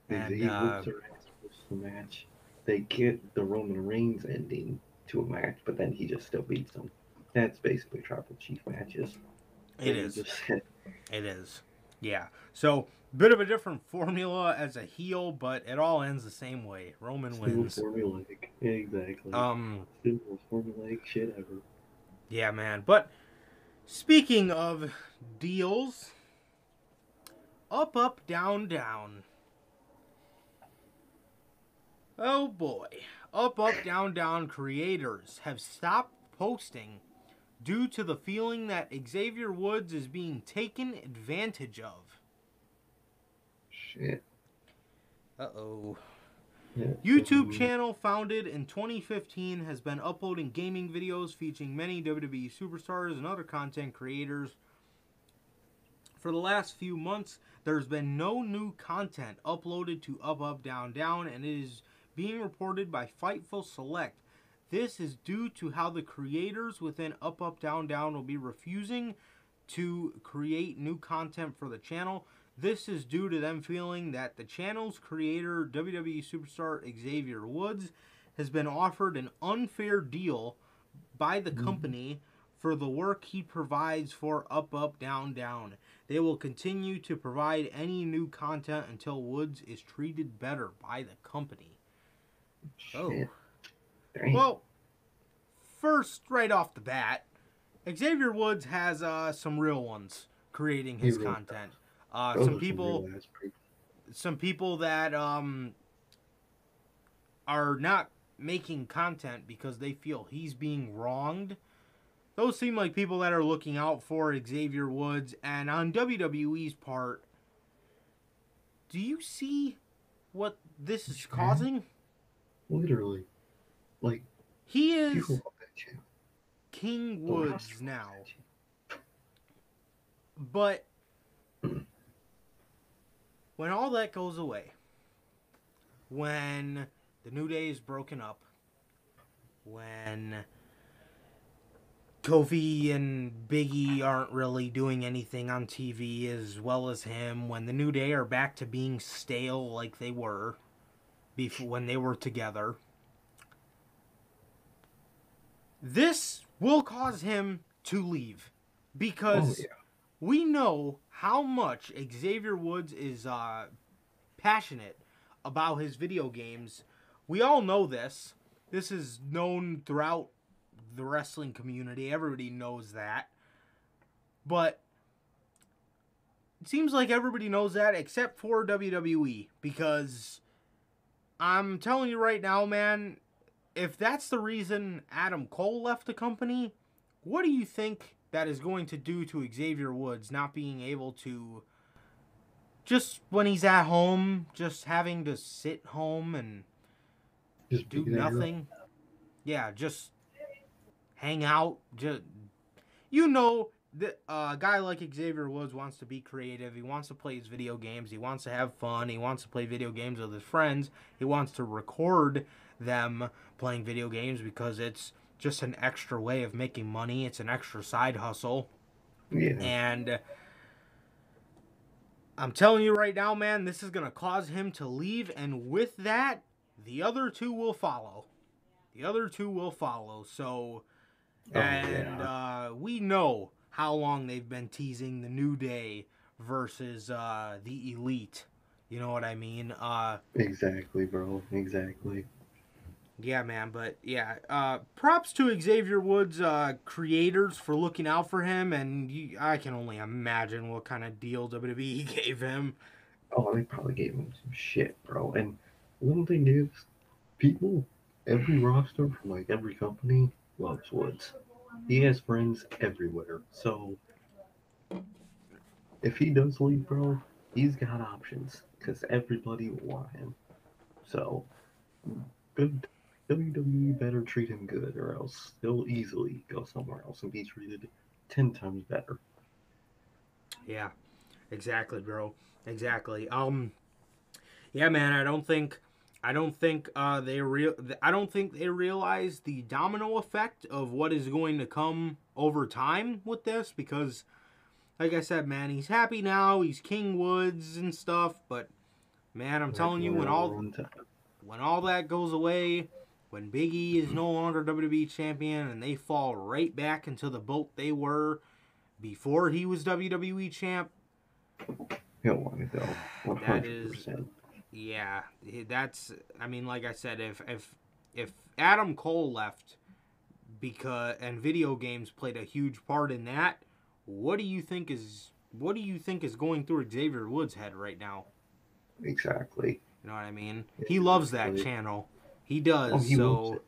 and he uh, whoops her ass most of the match. They get the Roman Reigns ending to a match, but then he just still beats them. That's basically Tribal Chief matches. it is just it is yeah so bit of a different formula as a heel but it all ends the same way roman still wins formulaic. Exactly. um still formulaic shit ever. Yeah, man. But speaking of deals, up, up, down, down. Oh boy. Up, up, down, down creators have stopped posting due to the feeling that Xavier Woods is being taken advantage of. Shit. Uh oh. Yeah, YouTube channel founded in 2015 has been uploading gaming videos featuring many WWE superstars and other content creators For the last few months, there's been no new content uploaded to Up Up Down Down, and it is being reported by Fightful Select. This is due to how the creators within Up Up Down Down will be refusing to create new content for the channel. This is due to them feeling that the channel's creator, WWE superstar Xavier Woods, has been offered an unfair deal by the mm-hmm. company for the work he provides for Up Up Down Down. They will continue to provide any new content until Woods is treated better by the company. Oh. Shit. Dang. Well, first, right off the bat, Xavier Woods has uh, some real ones creating his really content. Uh, some people, real some people that um, are not making content because they feel he's being wronged. Those seem like people that are looking out for Xavier Woods. And on WWE's part, do you see what this is causing? Literally. Like, He is people love that channel. King Woods now. loves that channel. But when all that goes away, when the New Day is broken up, when Kofi and Biggie aren't really doing anything on TV as well as him, when the New Day are back to being stale like they were before when they were together, this will cause him to leave because Oh, yeah. we know how much Xavier Woods is uh, passionate about his video games. We all know this. This is known throughout the wrestling community. Everybody knows that. But it seems like everybody knows that except for WWE because I'm telling you right now, man, if that's the reason Adam Cole left the company, what do you think that is going to do to Xavier Woods not being able to just when he's at home, just having to sit home and Just do nothing? Yeah, just hang out. Just you know, the, uh, a guy like Xavier Woods wants to be creative. He wants to play his video games. He wants to have fun. He wants to play video games with his friends. He wants to record them playing video games because it's just an extra way of making money. It's an extra side hustle. Yeah. And I'm telling you right now, man, this is going to cause him to leave. And with that, the other two will follow. The other two will follow. So, Oh, and uh, we know how long they've been teasing the New Day versus uh, the Elite. You know what I mean? Uh, Exactly, bro. Exactly. Yeah, man, but yeah, uh, props to Xavier Woods uh, creators for looking out for him, and you, I can only imagine what kind of deal WWE gave him. Oh, they probably gave him some shit, bro. And one thing is, people, every roster from like every company loves Woods. He has friends everywhere. So if he does leave, bro, he's got options because everybody will want him. So good. WWE better treat him good, or else he'll easily go somewhere else and be treated ten times better. Yeah, exactly, bro. Exactly. Um, yeah, man. I don't think, I don't think uh they real, I don't think they realize the domino effect of what is going to come over time with this because, like I said, man, he's happy now. He's King Woods and stuff, but man, I'm telling you, when all when all that goes away, when Big E is no longer WWE champion and they fall right back into the boat they were before he was WWE champ, He'll want to go. One hundred is- yeah, that's I mean like I said if if if Adam Cole left because and video games played a huge part in that, what do you think is what do you think is going through Xavier Woods' head right now? Exactly. You know what I mean? He loves that channel. He does. Oh, he so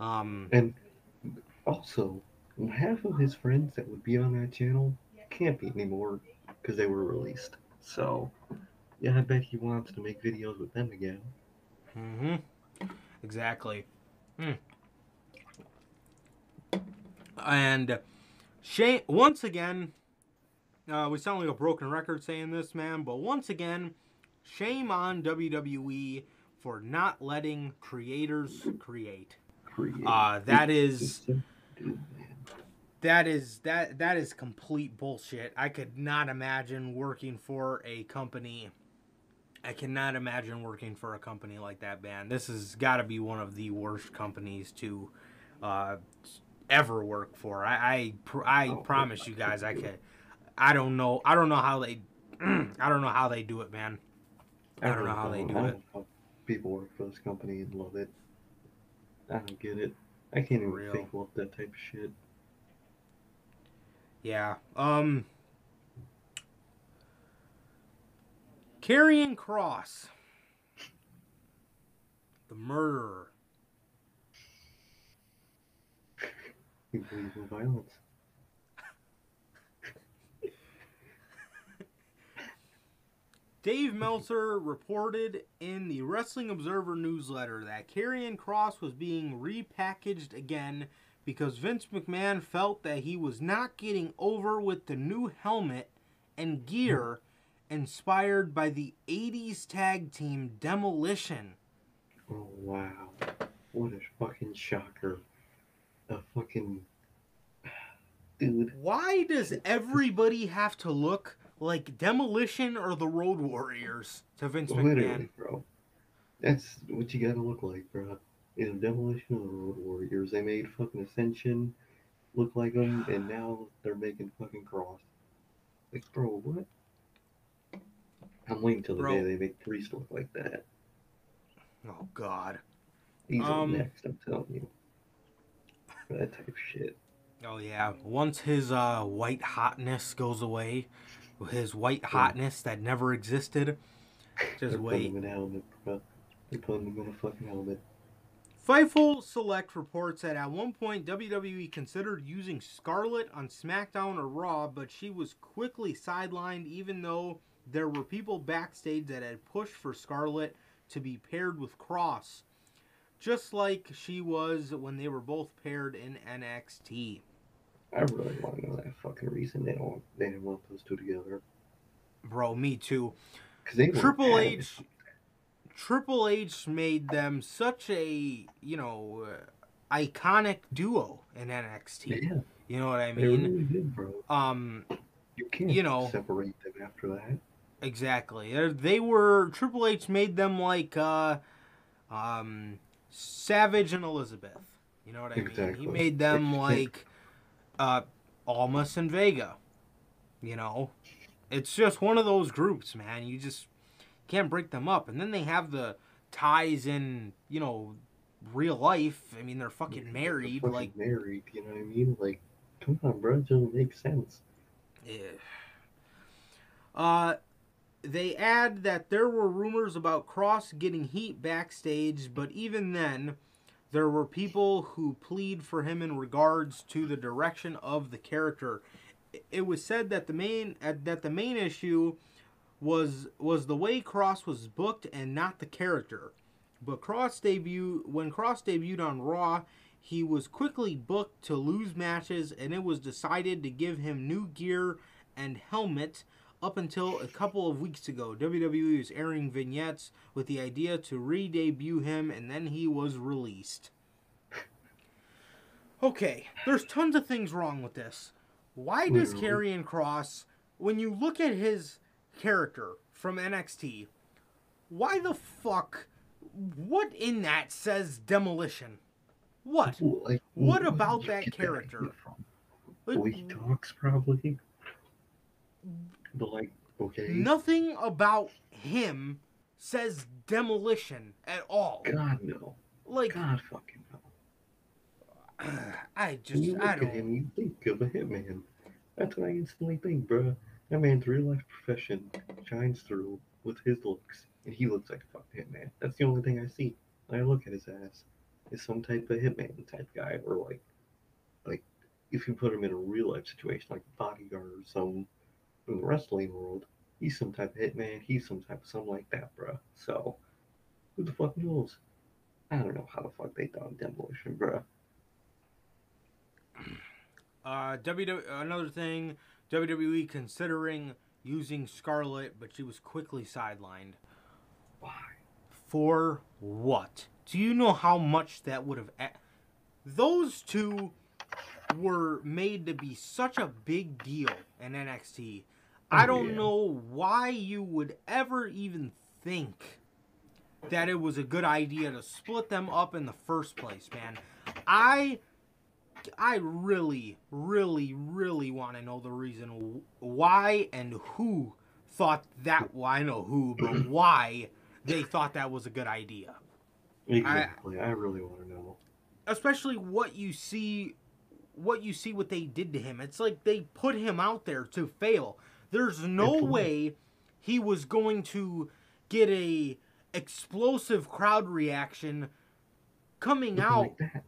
um And also, half of his friends that would be on that channel can't be anymore because they were released. So, yeah, I bet he wants to make videos with them again. Mm-hmm. Exactly. Hmm. And Shane, once again, uh, we sound like a broken record saying this, man, but once again, shame on WWE for not letting creators create. Uh, that is that is that that is complete bullshit. I could not imagine working for a company. I cannot imagine working for a company like that, man. This has got to be one of the worst companies to uh, ever work for. I I, pr- I Oh, promise you guys, I could. I don't know. I don't know how they. I don't know how they do it, man. I don't know how they do it. Don't know how people work for this company and love it. I don't get it. I can't even Real. think about that type of shit. Yeah. Um. Karrion Cross. The murderer. You believe in violence. Dave Meltzer reported in the Wrestling Observer newsletter that Karrion Cross was being repackaged again because Vince McMahon felt that he was not getting over with the new helmet and gear inspired by the 80s tag team Demolition. Oh wow. What a fucking shocker. A fucking dude. Why does everybody have to look like Demolition or the Road Warriors to Vince Literally, McMahon? bro. That's what you gotta look like, bro. Either Demolition or the Road Warriors. They made fucking Ascension look like them, and now they're making fucking Cross. Like, bro, what? I'm waiting till the Bro. day they make Priest look like that. Oh God. He's Um, next, I'm telling you. For that type of shit. Oh yeah. Once his uh, white hotness goes away, his white hotness that never existed, just wait. him in a helmet, bro. They're him in a fucking helmet. Fightful Select reports that at one point WWE considered using Scarlett on SmackDown or Raw, but she was quickly sidelined even though there were people backstage that had pushed for Scarlett to be paired with Cross. Just like she was when they were both paired in NXT. I really want to know that fucking reason they don't they didn't want those two together. Bro, me too. Cause they Triple. H Triple H made them such a, you know, uh, iconic duo in NXT. Yeah, You know what I they mean? really did, bro. Um, You can't you know- separate them after that. exactly. They're- They were Triple H made them like uh, um, Savage and Elizabeth. You know what I mean? He made them like uh, Almas and Vega. You know, it's just one of those groups, man. You just can't break them up. And then they have the ties in, you know, real life. I mean, they're fucking They're married. fucking Like, married. You know what I mean? Like, come on, bro. It doesn't make sense. Yeah. Uh, they add that there were rumors about Cross getting heat backstage, but even then, there were people who plead for him in regards to the direction of the character. It- was said that the main that the main issue was was the way Cross was booked and not the character. But Cross debut when Cross debuted on Raw, he was quickly booked to lose matches, and it was decided to give him new gear and helmet. Up until a couple of weeks ago, WWE was airing vignettes with the idea to re-debut him, and then he was released. Okay, there's tons of things wrong with this. Why does. Karrion Cross, when you look at his character from NXT, why the fuck? What in that says demolition? What? Like, What about that character? Like, The he talks, probably. But like, okay. Nothing about him says demolition at all. God no. Like God fucking no. I just you look I at don't. him, you think of a hitman. That's what I instantly think, bro. That man's real life profession shines through with his looks, and he looks like a fucking hitman. That's the only thing I see. When I look at his ass, is some type of hitman type guy, or like, like if you put him in a real life situation, like bodyguard or some from the wrestling world, he's some type of hitman. He's some type of something like that, bro. So, who the fuck knows? I don't know how the fuck they done demolition, bro. Uh, WWE. Another thing, WWE considering using Scarlett, but she was quickly sidelined. Why? For what? Do you know how much that would have. A- Those two were made to be such a big deal in NXT. Oh, I Oh, don't yeah. know why you would ever even think that it was a good idea to split them up in the first place, man. I I really really really want to know the reason why and who thought that well, I know who, but why they thought that was a good idea. Exactly. I, really want to know. especially what you see what you see what they did to him it's like they put him out there to fail there's no way he was going to get a explosive crowd reaction coming Looking out like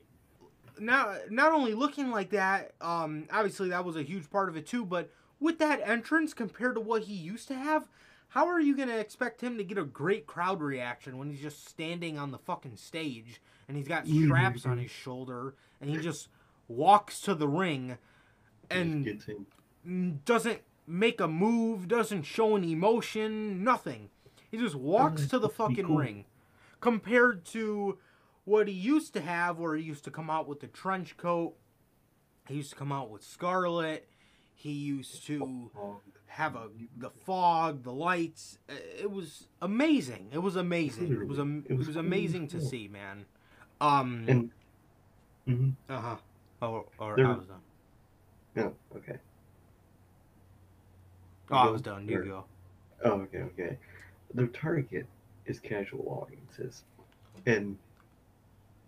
not not only looking like that um obviously that was a huge part of it too but with that entrance compared to what he used to have how are you going to expect him to get a great crowd reaction when he's just standing on the fucking stage and he's got straps on his shoulder and he just walks to the ring and Just gets in. doesn't make a move, doesn't show any emotion, nothing. He just walks to the supposed to be fucking cool. ring. Compared to what he used to have, where he used to come out with the trench coat, he used to come out with Scarlett, he used to have a the fog, the lights. Uh, It was amazing. It was amazing. It was am- It was was cool as amazing to see, man. Um. and. hmm Uh huh. Oh, or There- I was Okay. Oh, I was done. You Or- go. Oh, okay, okay. Their target is casual audiences. And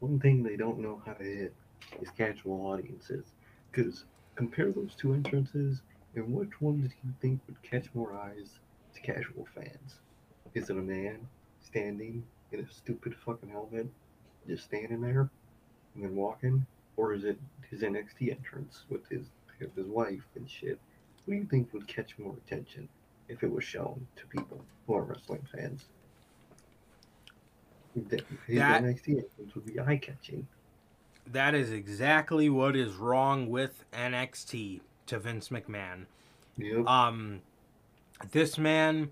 one thing they don't know how to hit is casual audiences. Because compare those two entrances, and which one do you think would catch more eyes to casual fans? Is it a man standing in a stupid fucking helmet, just standing there and then walking? Or is it his NXT entrance with his, with his wife and shit? What do you think would catch more attention? if it was shown to people who are wrestling fans. That his That- NXT entrance would be eye catching. That is exactly what is wrong with NXT to Vince McMahon. Yep. Um, this man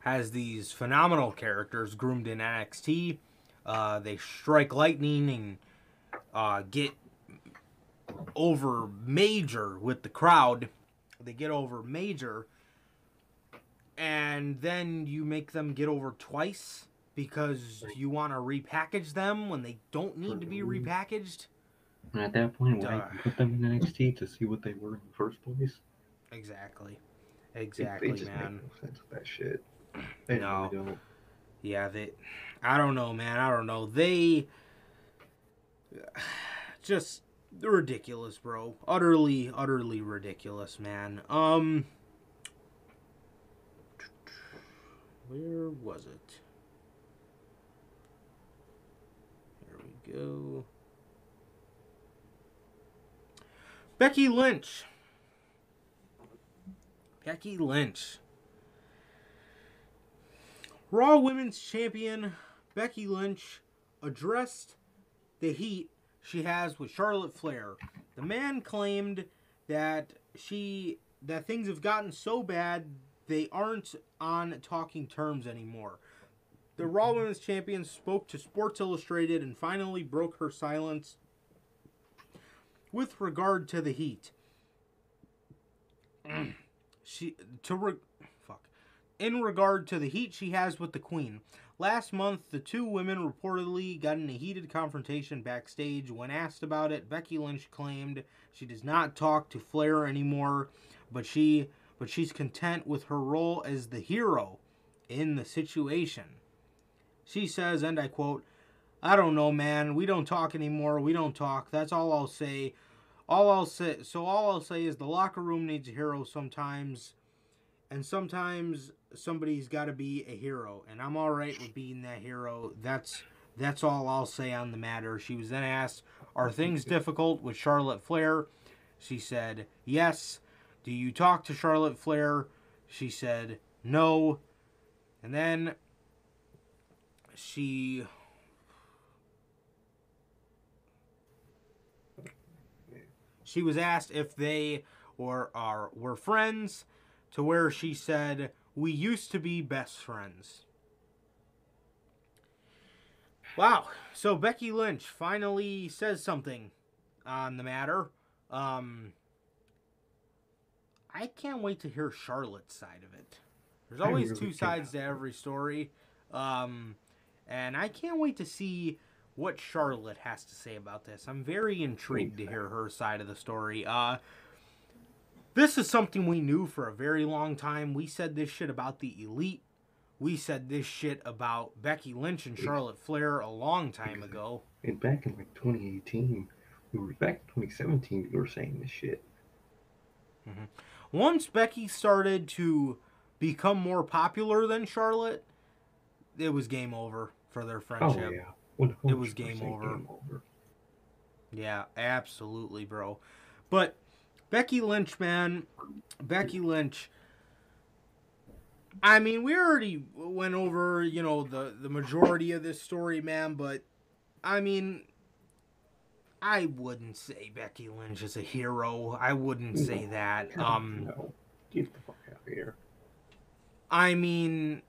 has these phenomenal characters groomed in NXT. Uh, they strike lightning and uh, get over major with the crowd. They get over major, and then you make them get over twice because you want to repackage them when they don't need to be repackaged. and at that point, why even put them in NXT to see what they were in the first place? Exactly. Exactly, they just man. no sense with that shit. They No. really don't. Yeah, they. I don't know, man. I don't know. They. Just ridiculous, bro. Utterly, utterly ridiculous, man. Um. Where was it? Here we go. Becky Lynch. Becky Lynch. Raw Women's Champion Becky Lynch addressed the heat she has with Charlotte Flair. The man claimed that she that things have gotten so bad they aren't on talking terms anymore. The Raw Women's Champion spoke to Sports Illustrated and finally broke her silence with regard to the heat. she to re- fuck in regard to the heat she has with the queen. Last month, the two women reportedly got in a heated confrontation backstage. When asked about it, Becky Lynch claimed she does not talk to Flair anymore, but she but she's content with her role as the hero in the situation. She says, and I quote, I don't know, man. We don't talk anymore. We don't talk. That's all I'll say. All I'll say. So all I'll say is the locker room needs a hero sometimes, and sometimes somebody's got to be a hero, and I'm all right with being that hero. That's that's all I'll say on the matter. She was then asked, "Are things difficult with Charlotte Flair?" She said, "Yes." Do you talk to Charlotte Flair? She said, "No." And then she she was asked if they or are were friends to where she said we used to be best friends. Wow. So Becky Lynch finally says something on the matter. Um, I can't wait to hear Charlotte's side of it. There's always really two sides to every story. Um, and I can't wait to see what Charlotte has to say about this. I'm very intrigued to hear her side of the story. Uh, this is something we knew for a very long time. We said this shit about the elite. We said this shit about Becky Lynch and Charlotte Flair a long time ago. And back in like 2018, we were back in 2017. We were saying this shit. Mm-hmm. Once Becky started to become more popular than Charlotte, it was game over for their friendship. Oh yeah, 100% It was game over. Game over. Yeah, absolutely, bro. But Becky Lynch, man, Becky Lynch. I mean, we already went over, you know, the the majority of this story, man. But I mean, I wouldn't say Becky Lynch is a hero. I wouldn't say that. Um, no, get the fuck out of here. I mean,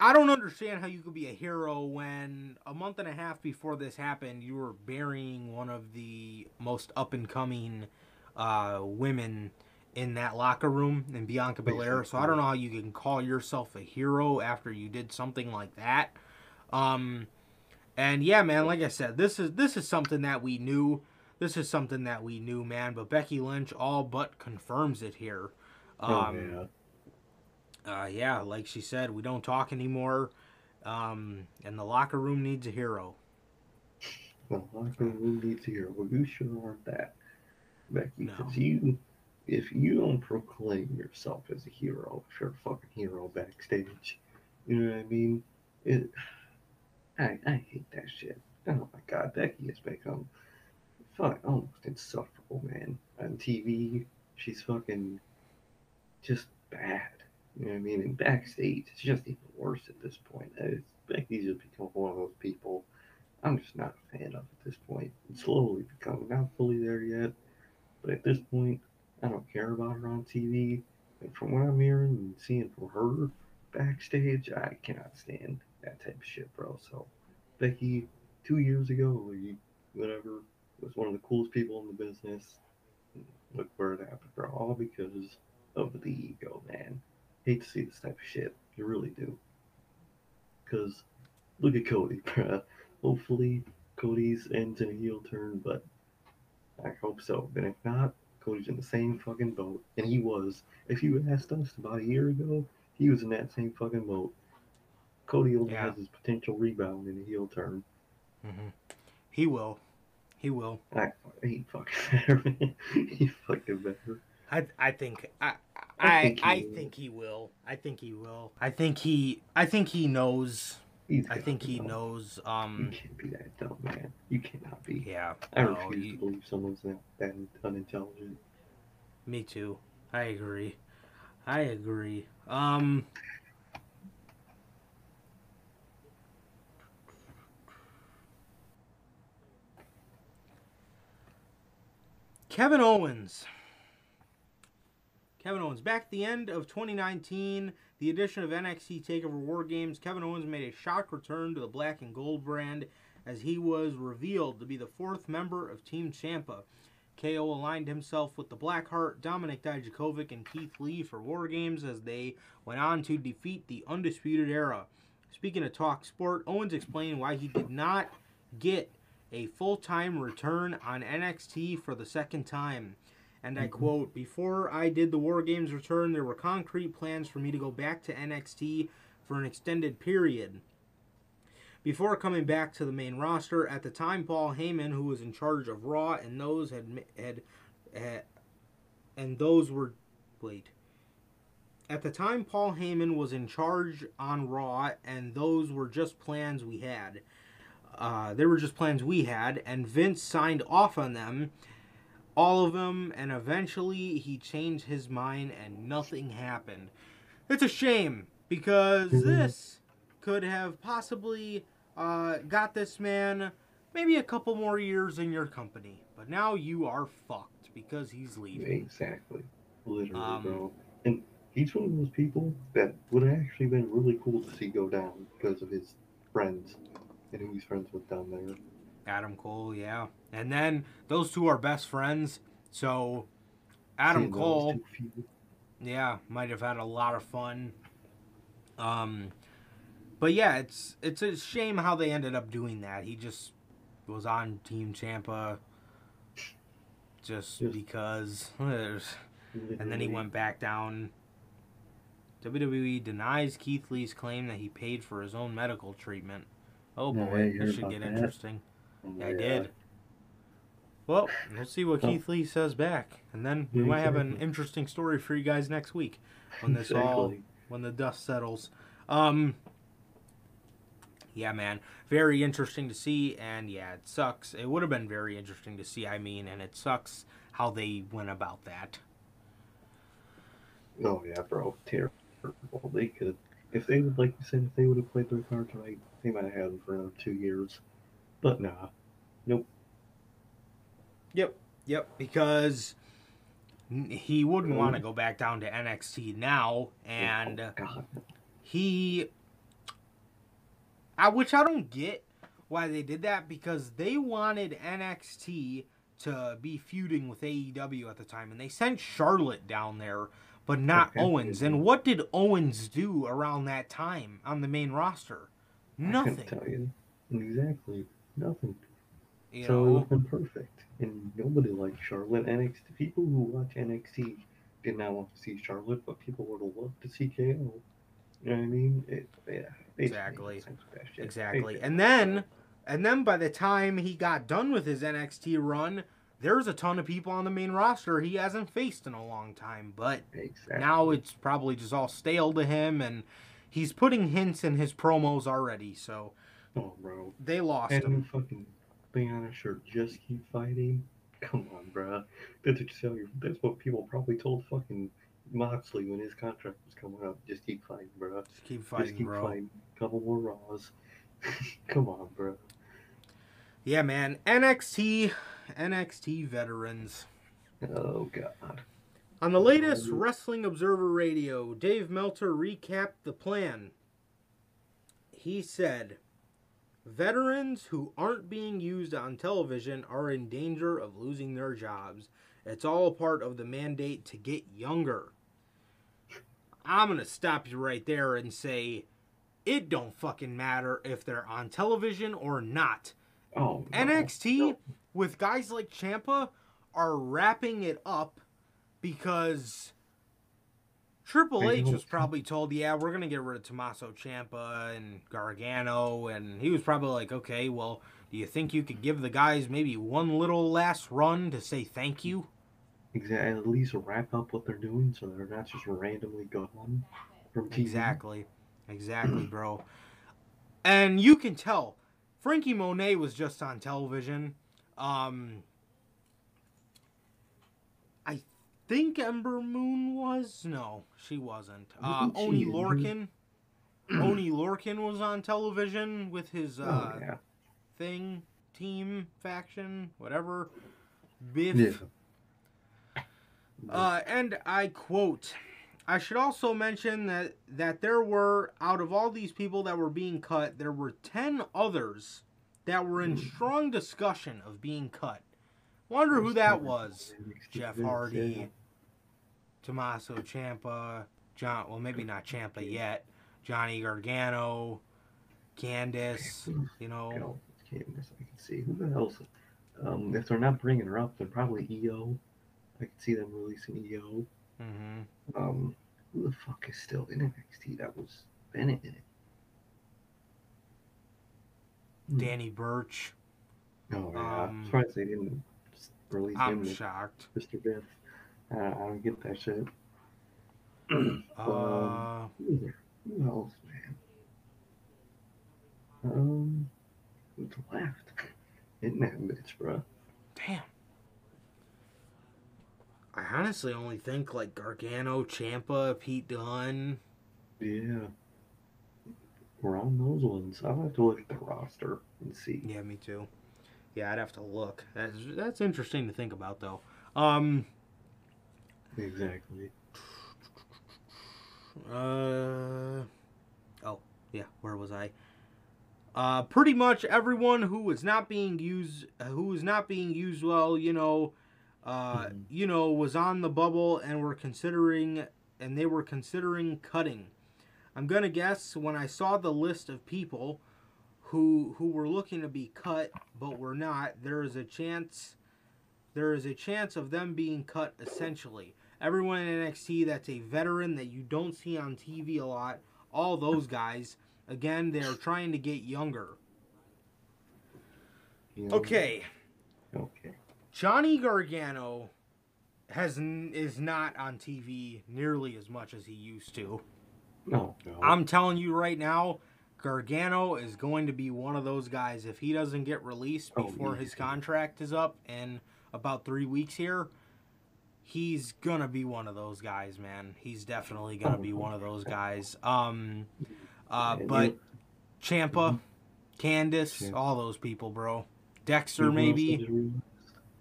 I don't understand how you could be a hero when a month and a half before this happened, you were burying one of the most up and coming uh, women in that locker room in Bianca Belair. So I don't know how you can call yourself a hero after you did something like that. Um, and yeah, man, like I said, this is this is something that we knew. This is something that we knew, man. But Becky Lynch all but confirms it here. Um, oh yeah. Uh, yeah, like she said, we don't talk anymore. Um, and the locker room needs a hero. Well, locker room needs a hero. Well, you sure aren't that, Becky. No. Because you, if you don't proclaim yourself as a hero, if you're a fucking hero backstage, you know what I mean? It. I I hate that shit. Oh my god, Becky has become fuck almost insufferable, man. On TV, she's fucking just bad. You know what I mean? And backstage, it's just even worse at this point. Becky's just become one of those people I'm just not a fan of at this point. It's slowly becoming not fully there yet, but at this point, I don't care about her on TV. And from what I'm hearing and seeing from her backstage, I cannot stand that type of shit, bro. So, Becky, two years ago, or whatever, was one of the coolest people in the business. Look where it happened, bro. All because of the ego, man. Hate to see this type of shit. You really do. Because look at Cody, bruh. Hopefully, Cody's ends in a heel turn, but I hope so. But if not, Cody's in the same fucking boat. And he was. If you asked us about a year ago, he was in that same fucking boat. Cody only Yeah. has his potential rebound in a heel turn. Mm-hmm. He will. He will. I, he fucking better, man. He fucking better. I I think I I I think he I will. think he will. I think he will. I think he I think he knows. I think he know. knows. You Um. can't be that dumb, man. You cannot be. Yeah. I no, refuse to believe someone's that, that unintelligent. me too. I agree. I agree. Um. Kevin Owens. Kevin Owens. Back at the end of 2019, the addition of NXT TakeOver War Games, Kevin Owens made a shock return to the black and gold brand as he was revealed to be the fourth member of Team Ciampa. KO aligned himself with the Blackheart, Dominik Dijakovic, and Keith Lee for War Games as they went on to defeat the Undisputed Era. Speaking of Talk Sport, Owens explained why he did not get a full time return on NXT for the second time. And I quote, Before I did the War Games return, there were concrete plans for me to go back to NXT for an extended period. Before coming back to the main roster, at the time, Paul Heyman, who was in charge of Raw, and those had had, had and those were wait. At the time, Paul Heyman was in charge on Raw, and those were just plans we had. Uh, they were just plans we had, and Vince signed off on them, all of them, and eventually he changed his mind, and nothing happened. It's a shame because Mhm. this could have possibly uh, got this man maybe a couple more years in your company. But now you are fucked because he's leaving. Exactly. Literally, Um, bro. And he's one of those people that would have actually been really cool to see go down because of his friends and who he's friends with down there. Adam Cole, yeah. And then those two are best friends. So Adam Cole, yeah, might have had a lot of fun. Um, but yeah, it's it's a shame how they ended up doing that. He just was on Team Ciampa just because. And then he went back down. WWE denies Keith Lee's claim that he paid for his own medical treatment. Oh boy, this should get that? interesting. Yeah, I did. Well, we'll see what Oh. Keith Lee says back, and then we might have an interesting story for you guys next week when this all when the dust settles. Um, yeah, man, very interesting to see, and yeah, it sucks. It would have been very interesting to see. I mean, and it sucks how they went about that. Oh yeah, bro, terrible. They could, if they would, like you said, if they would have played their cards right, they might have had him for another two years. But nah, Yep, yep, because he wouldn't want to go back down to NXT now, and. oh, he I, which I don't get why they did that because they wanted NXT to be feuding with AEW at the time and they sent Charlotte down there but not. Owens and what did Owens do around that time on the main roster I nothing tell you exactly nothing. you so know would have been perfect. And nobody liked Charlotte. NXT people who watch NXT did not want to see Charlotte, but people would have loved to see KO. You know what I mean? It, yeah, Exactly. the same sort of shit. Exactly. And then and then by the time he got done with his NXT run, there's a ton of people on the main roster he hasn't faced in a long time. But exactly. now it's probably just all stale to him and he's putting hints in his promos already, so oh, bro. they lost And him. fucking a shirt, just keep fighting. Come on, bro. That's what, you that's what people probably told fucking Moxley when his contract was coming up. Just keep fighting, bro. Just keep fighting, Just keep bro. fighting. Couple more Raws. Come on, bro. Yeah, man. NXT NXT veterans. Oh God. On the latest Wrestling Observer Radio, Dave Meltzer recapped the plan. He said, Veterans who aren't being used on television are in danger of losing their jobs. It's all part of the mandate to get younger. I'm going to stop you right there and say, it don't fucking matter if they're on television or not. Oh. no. NXT No. with guys like Ciampa are wrapping it up because Triple H was probably told, "Yeah, we're gonna get rid of Tommaso Ciampa and Gargano," and he was probably like, "Okay, well, do you think you could give the guys maybe one little last run to say thank you?" Exactly. At least wrap up what they're doing, so they're not just randomly gone from TV. Exactly, exactly, bro. And you can tell Frankie Monet was just on television. Um, I think Ember Moon was. No, she wasn't. Uh, she Oney Lorcan. Oney Lorcan was on television with his uh, Oh yeah. thing, team, faction, whatever. Biff. Yeah. Uh, and I quote, I should also mention that, that there were, out of all these people that were being cut, there were 10 others that were in strong discussion of being cut. Wonder who that was. Jeff Hardy. Tommaso Ciampa, John, well, maybe not Ciampa yet, Johnny Gargano, Candice, you know. Go. Candice, I can see. Who the else? Um, if they're not bringing her up, then probably EO. I can see them releasing EO. hmm Um, who the fuck is still in NXT? That was Bennett in it. Hmm. Danny Burch. Oh yeah. um, I'm surprised they didn't release him I'm with shocked. Mr. Biff. Uh, I don't get that shit. Uh, Who is there? Who else, man? Um, who's left? Isn't that bitch, bro? Damn. I honestly only think like Gargano, Ciampa, Pete Dunne. Yeah. We're on those ones. I'll have to look at the roster and see. Yeah, me too. Yeah, I'd have to look. That's that's interesting to think about though. Um, Exactly. Uh, oh, yeah, where was I? Uh, pretty much everyone who is not being used, who was not being used well, you know, uh, Mhm. you know, was on the bubble and were considering, and they were considering cutting. I'm gonna guess when I saw the list of people who who were looking to be cut but were not, there is a chance, there is a chance of them being cut essentially everyone in NXT that's a veteran that you don't see on TV a lot, all those guys, again, they're trying to get younger. You know? Okay, Okay. Johnny Gargano has is not on TV nearly as much as he used to. No, no. I'm telling you right now, Gargano is going to be one of those guys if he doesn't get released Oh, before his contract is up in about 3 weeks here. He's gonna be one of those guys, man. He's definitely gonna be one of those guys. Um, uh, but Ciampa, Candice, Ciampa. all those people, bro. Dexter, know who else maybe.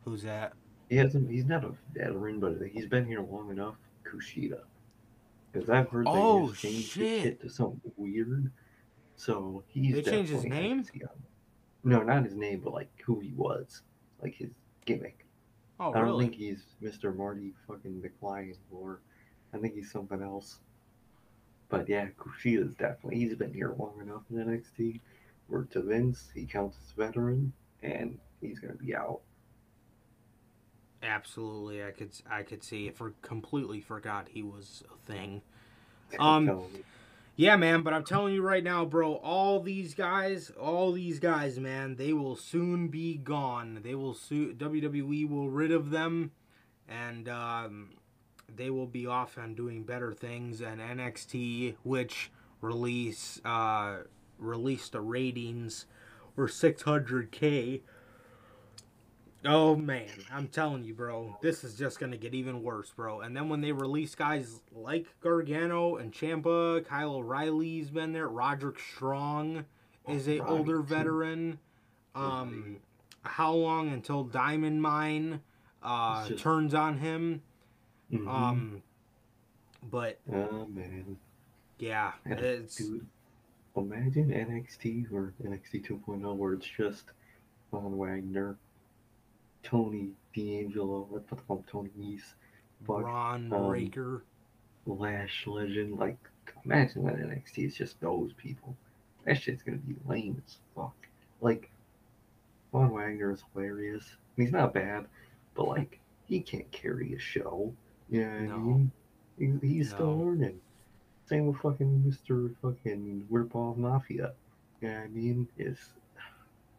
Who's that? He hasn't. He's not a veteran, but he's been here long enough. Kushida, because I've heard they Oh, just changed shit. his shit to something weird. So he's They changed his name? can see him. No, not his name, but like who he was, like his gimmick. Oh, I don't really? think he's Mr. Marty fucking McFly anymore. I think he's something else. But yeah, Kushida's definitely he's been here long enough in NXT. Where to Vince, he counts as veteran, and he's gonna be out. Absolutely, I could I could see. For completely forgot he was a thing. Um. Yeah, man, but I'm telling you right now, bro, all these guys, all these guys, man, they will soon be gone. They will soon WWE will rid of them and um, they will be off and doing better things and NXT which release uh released the ratings were 600k. Oh man, I'm telling you, bro, this is just gonna get even worse, bro. And then when they release guys like Gargano and Ciampa, Kyle O'Reilly's been there, Roderick Strong is a Roderick, older veteran. Um, how long until Diamond Mine uh, just- turns on him? Mhm. Um, but oh man, yeah, Yeah, it's dude. Imagine NXT or NXT 2.0 where it's just Von Wagner, Tony D'Angelo, let's put them Tony Nese, fuck, Bron um, Breakker. Lash Legend. Like, imagine that NXT is just those people. That shit's gonna be lame as fuck. Like, Von Wagner is hilarious. He's not bad, but like, he can't carry a show. You know No. I mean? He, he's still learning. Same with fucking Mr. fucking Whirlpool Mafia. You know what I mean? It's,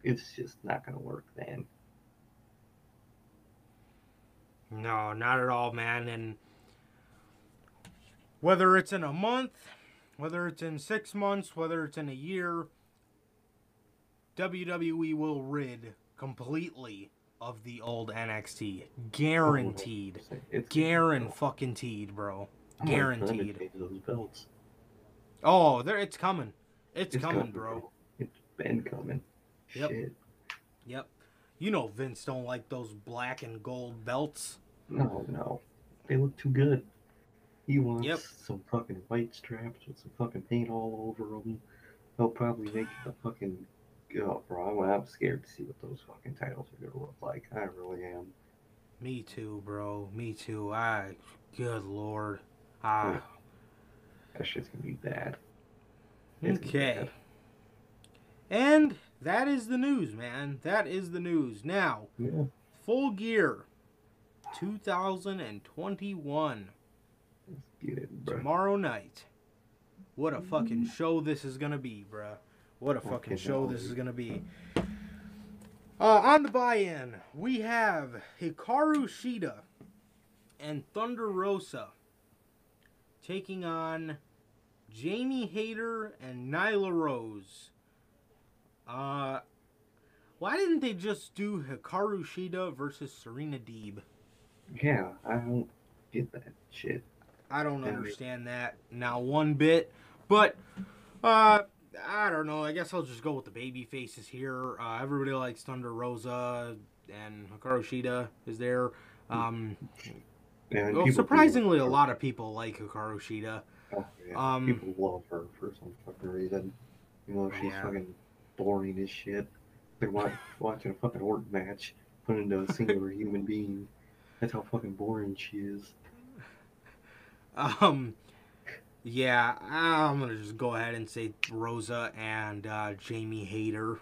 it's just not gonna work, man. No, not at all, man. And whether it's in a month, whether it's in six months, whether it's in a year, WWE will rid completely of the old NXT. Guaranteed. Oh, it's Guaranteed, fucking teed, bro. I'm trying to Guaranteed. those belts. Oh, there, it's coming. It's, It's coming, bro. It's been coming. Yep. Shit. Yep. You know Vince don't like those black and gold belts. No, no. They look too good. He wants Yep. some fucking white straps with some fucking paint all over them. They'll probably make the fucking. Oh, bro, I'm, I'm scared to see what those fucking titles are gonna look like. I really am. Me too, bro. Me too. I, good lord. Ah. Yeah. That shit's gonna be bad. It's Okay. bad. And that is the news, man. That is the news. Now, Yeah. full gear 2021 Let's get it, bro. tomorrow night. What a fucking show this is to be, bruh. What a fucking show this is to be. Uh, on the buy-in, we have Hikaru Shida and Thunder Rosa taking on Jamie Hayter and Nyla Rose. Uh, why didn't they just do Hikaru Shida versus Serena Deeb? Yeah, I don't get that shit. I don't understand that now one bit. But uh I don't know. I guess I'll just go with the baby faces here. Uh, everybody likes Thunder Rosa and Hikaru Shida is there. Um, And well, surprisingly, a lot of people like Hikaru Shida. Oh, yeah. um, people love her for some fucking reason. You know, she's Yeah. fucking boring as shit. They're wa- watching a fucking orc match put into a singular human being. That's how fucking boring she is. Um, yeah, I'm gonna just go ahead and say Rosa and uh, Jamie Hayter.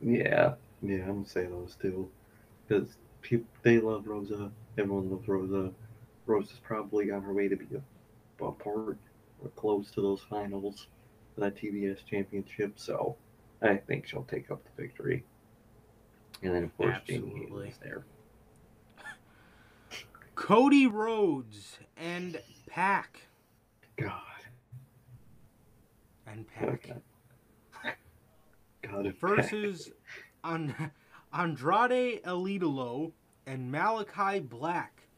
Yeah, yeah, I'm gonna say those two, because people they love Rosa. Everyone loves Rosa. Rosa's probably on her way to be a, a part or close to those finals for that TBS championship. So I think she'll take up the victory. And then of course Jamie Hayter is there. Cody Rhodes and Pac God, and Pac God, versus on Andrade El Idolo and Malakai Black.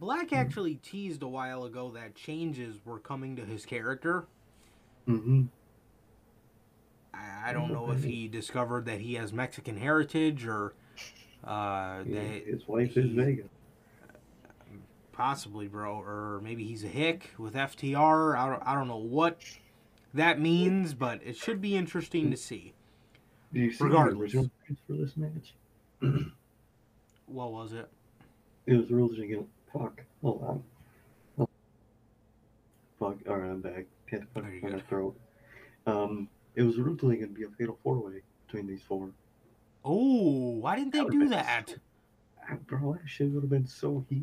Black actually teased a while ago that changes were coming to his character. Mm-hmm. I, I don't know if he discovered that he has Mexican heritage or uh, that his wife is Vega. Possibly, bro, or maybe he's a hick with FTR. I don't, I don't know what that means, but it should be interesting to see. Do you see Regardless. the original for this match? What was it? It was originally gonna fuck. Hold on. Oh. Fuck. All right, I'm back. Had to my good. throat. Um, it was originally gonna be a fatal four way between these four. Oh, why didn't they That do that? so- Bro, that shit would have been so heat.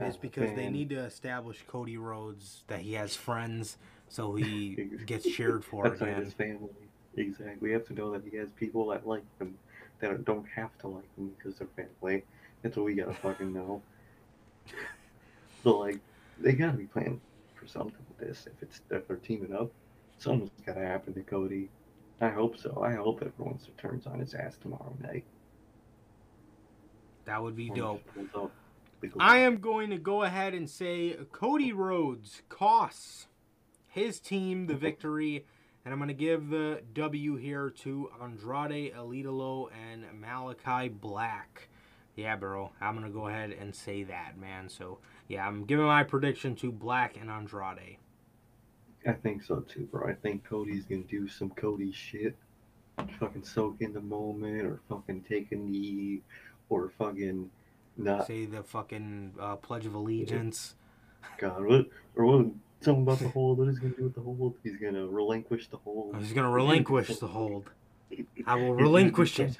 It's Oh, because they need to establish Cody Rhodes that he has friends, so he gets cheered for That's again. his family. Exactly. We have to know that he has people that like him, that don't have to like him because they're family. That's what we gotta fucking know. So like, they gotta be planning for something with this. If it's if they're teaming up, something's gotta happen to Cody. I hope so. I hope everyone turns on his ass tomorrow night. That would be dope. Pulls up the gold. I am going to go ahead and say Cody Rhodes costs his team the victory, and I'm going to give the W here to Andrade El Idolo and Malakai Black. Yeah, bro, I'm going to go ahead and say that, man. So, yeah, I'm giving my prediction to Black and Andrade. I think so too, bro. I think Cody's gonna do some Cody shit. Fucking soak in the moment or fucking take a knee or fucking not Say the fucking uh, Pledge of Allegiance. God what or what something about the hold. What is he gonna do with the hold? He's gonna relinquish the hold. He's going to relinquish the hold. I will He's gonna relinquish it.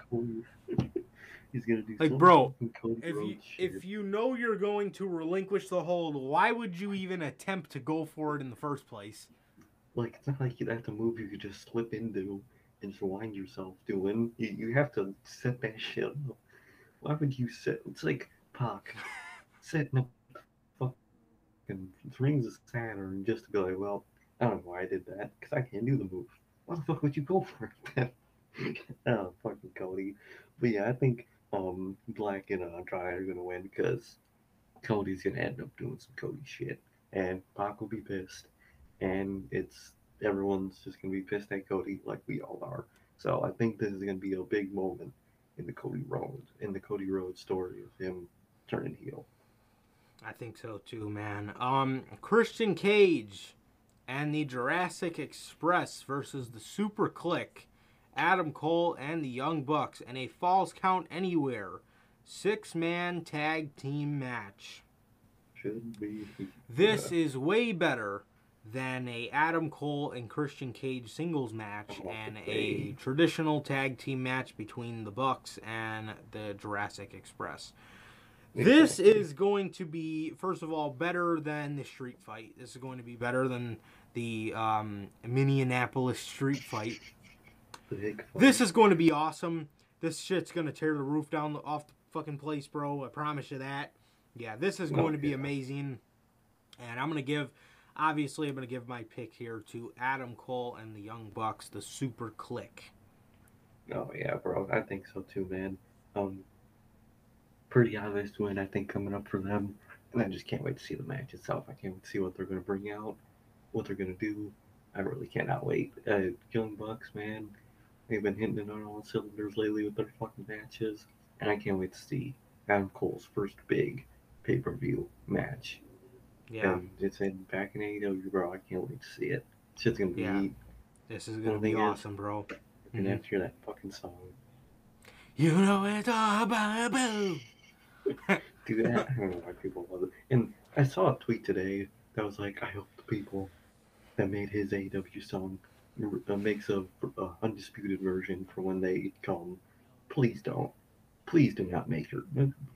He's gonna do. Like, bro, If you shit. if you know you're going to relinquish the hold, why would you even attempt to go for it in the first place? like it's not like you that's a move you could just slip into and just wind yourself doing. You, you have to set that shit up. Why would you set? It's like Pac setting up fucking rings of Saturn just to be like, well, I don't know why I did that because I can't do the move. Why the fuck would you go for it? oh, fucking Cody. But yeah, I think um Black and uh, Andrade are gonna win because Cody's gonna end up doing some Cody shit, and Pac will be pissed and it's everyone's just gonna be pissed at Cody like we all are. So I think this is gonna be a big moment in the Cody Road in the Cody Road story of him turning heel. I think so too, man. Um, Christian Cage and the Jurassic Express versus the SuperKliq, Adam Cole and the Young Bucks, and a Falls Count Anywhere six man tag team match. Should be. This is way better than a Adam Cole and Christian Cage singles match Oh, and a traditional tag team match between the Bucks and the Jurassic Express. This is going to be, first of all, better than the street fight. This is going to be better than the um, Minneapolis street fight. This is going to be awesome. This shit's going to tear the roof down off the fucking place, bro. I promise you that. Yeah, this is going to be amazing. And I'm going to give, obviously, I'm going to give my pick here to Adam Cole and the Young Bucks, the SuperKliq. Oh yeah, bro. I think so too, man. Um, pretty obvious win I think coming up for them, and I just can't wait to see the match itself. I can't wait to see what they're gonna bring out, what they're gonna do. I really cannot wait. Uh, Young Bucks, man, they've been hitting it on all cylinders lately with their fucking matches, and I can't wait to see Adam Cole's first big pay per view match. Yeah, And it's in back in AEW, bro. I can't wait to see it. It's just gonna be Yeah. this is gonna be thing is- awesome, bro. And Mhm. after that fucking song, You know it's all about boo. do that. I don't know why people love it. And I saw a tweet today that was like, I hope the people that made his AEW song uh, makes a, a undisputed version for when they come. Please don't. Please do not make it.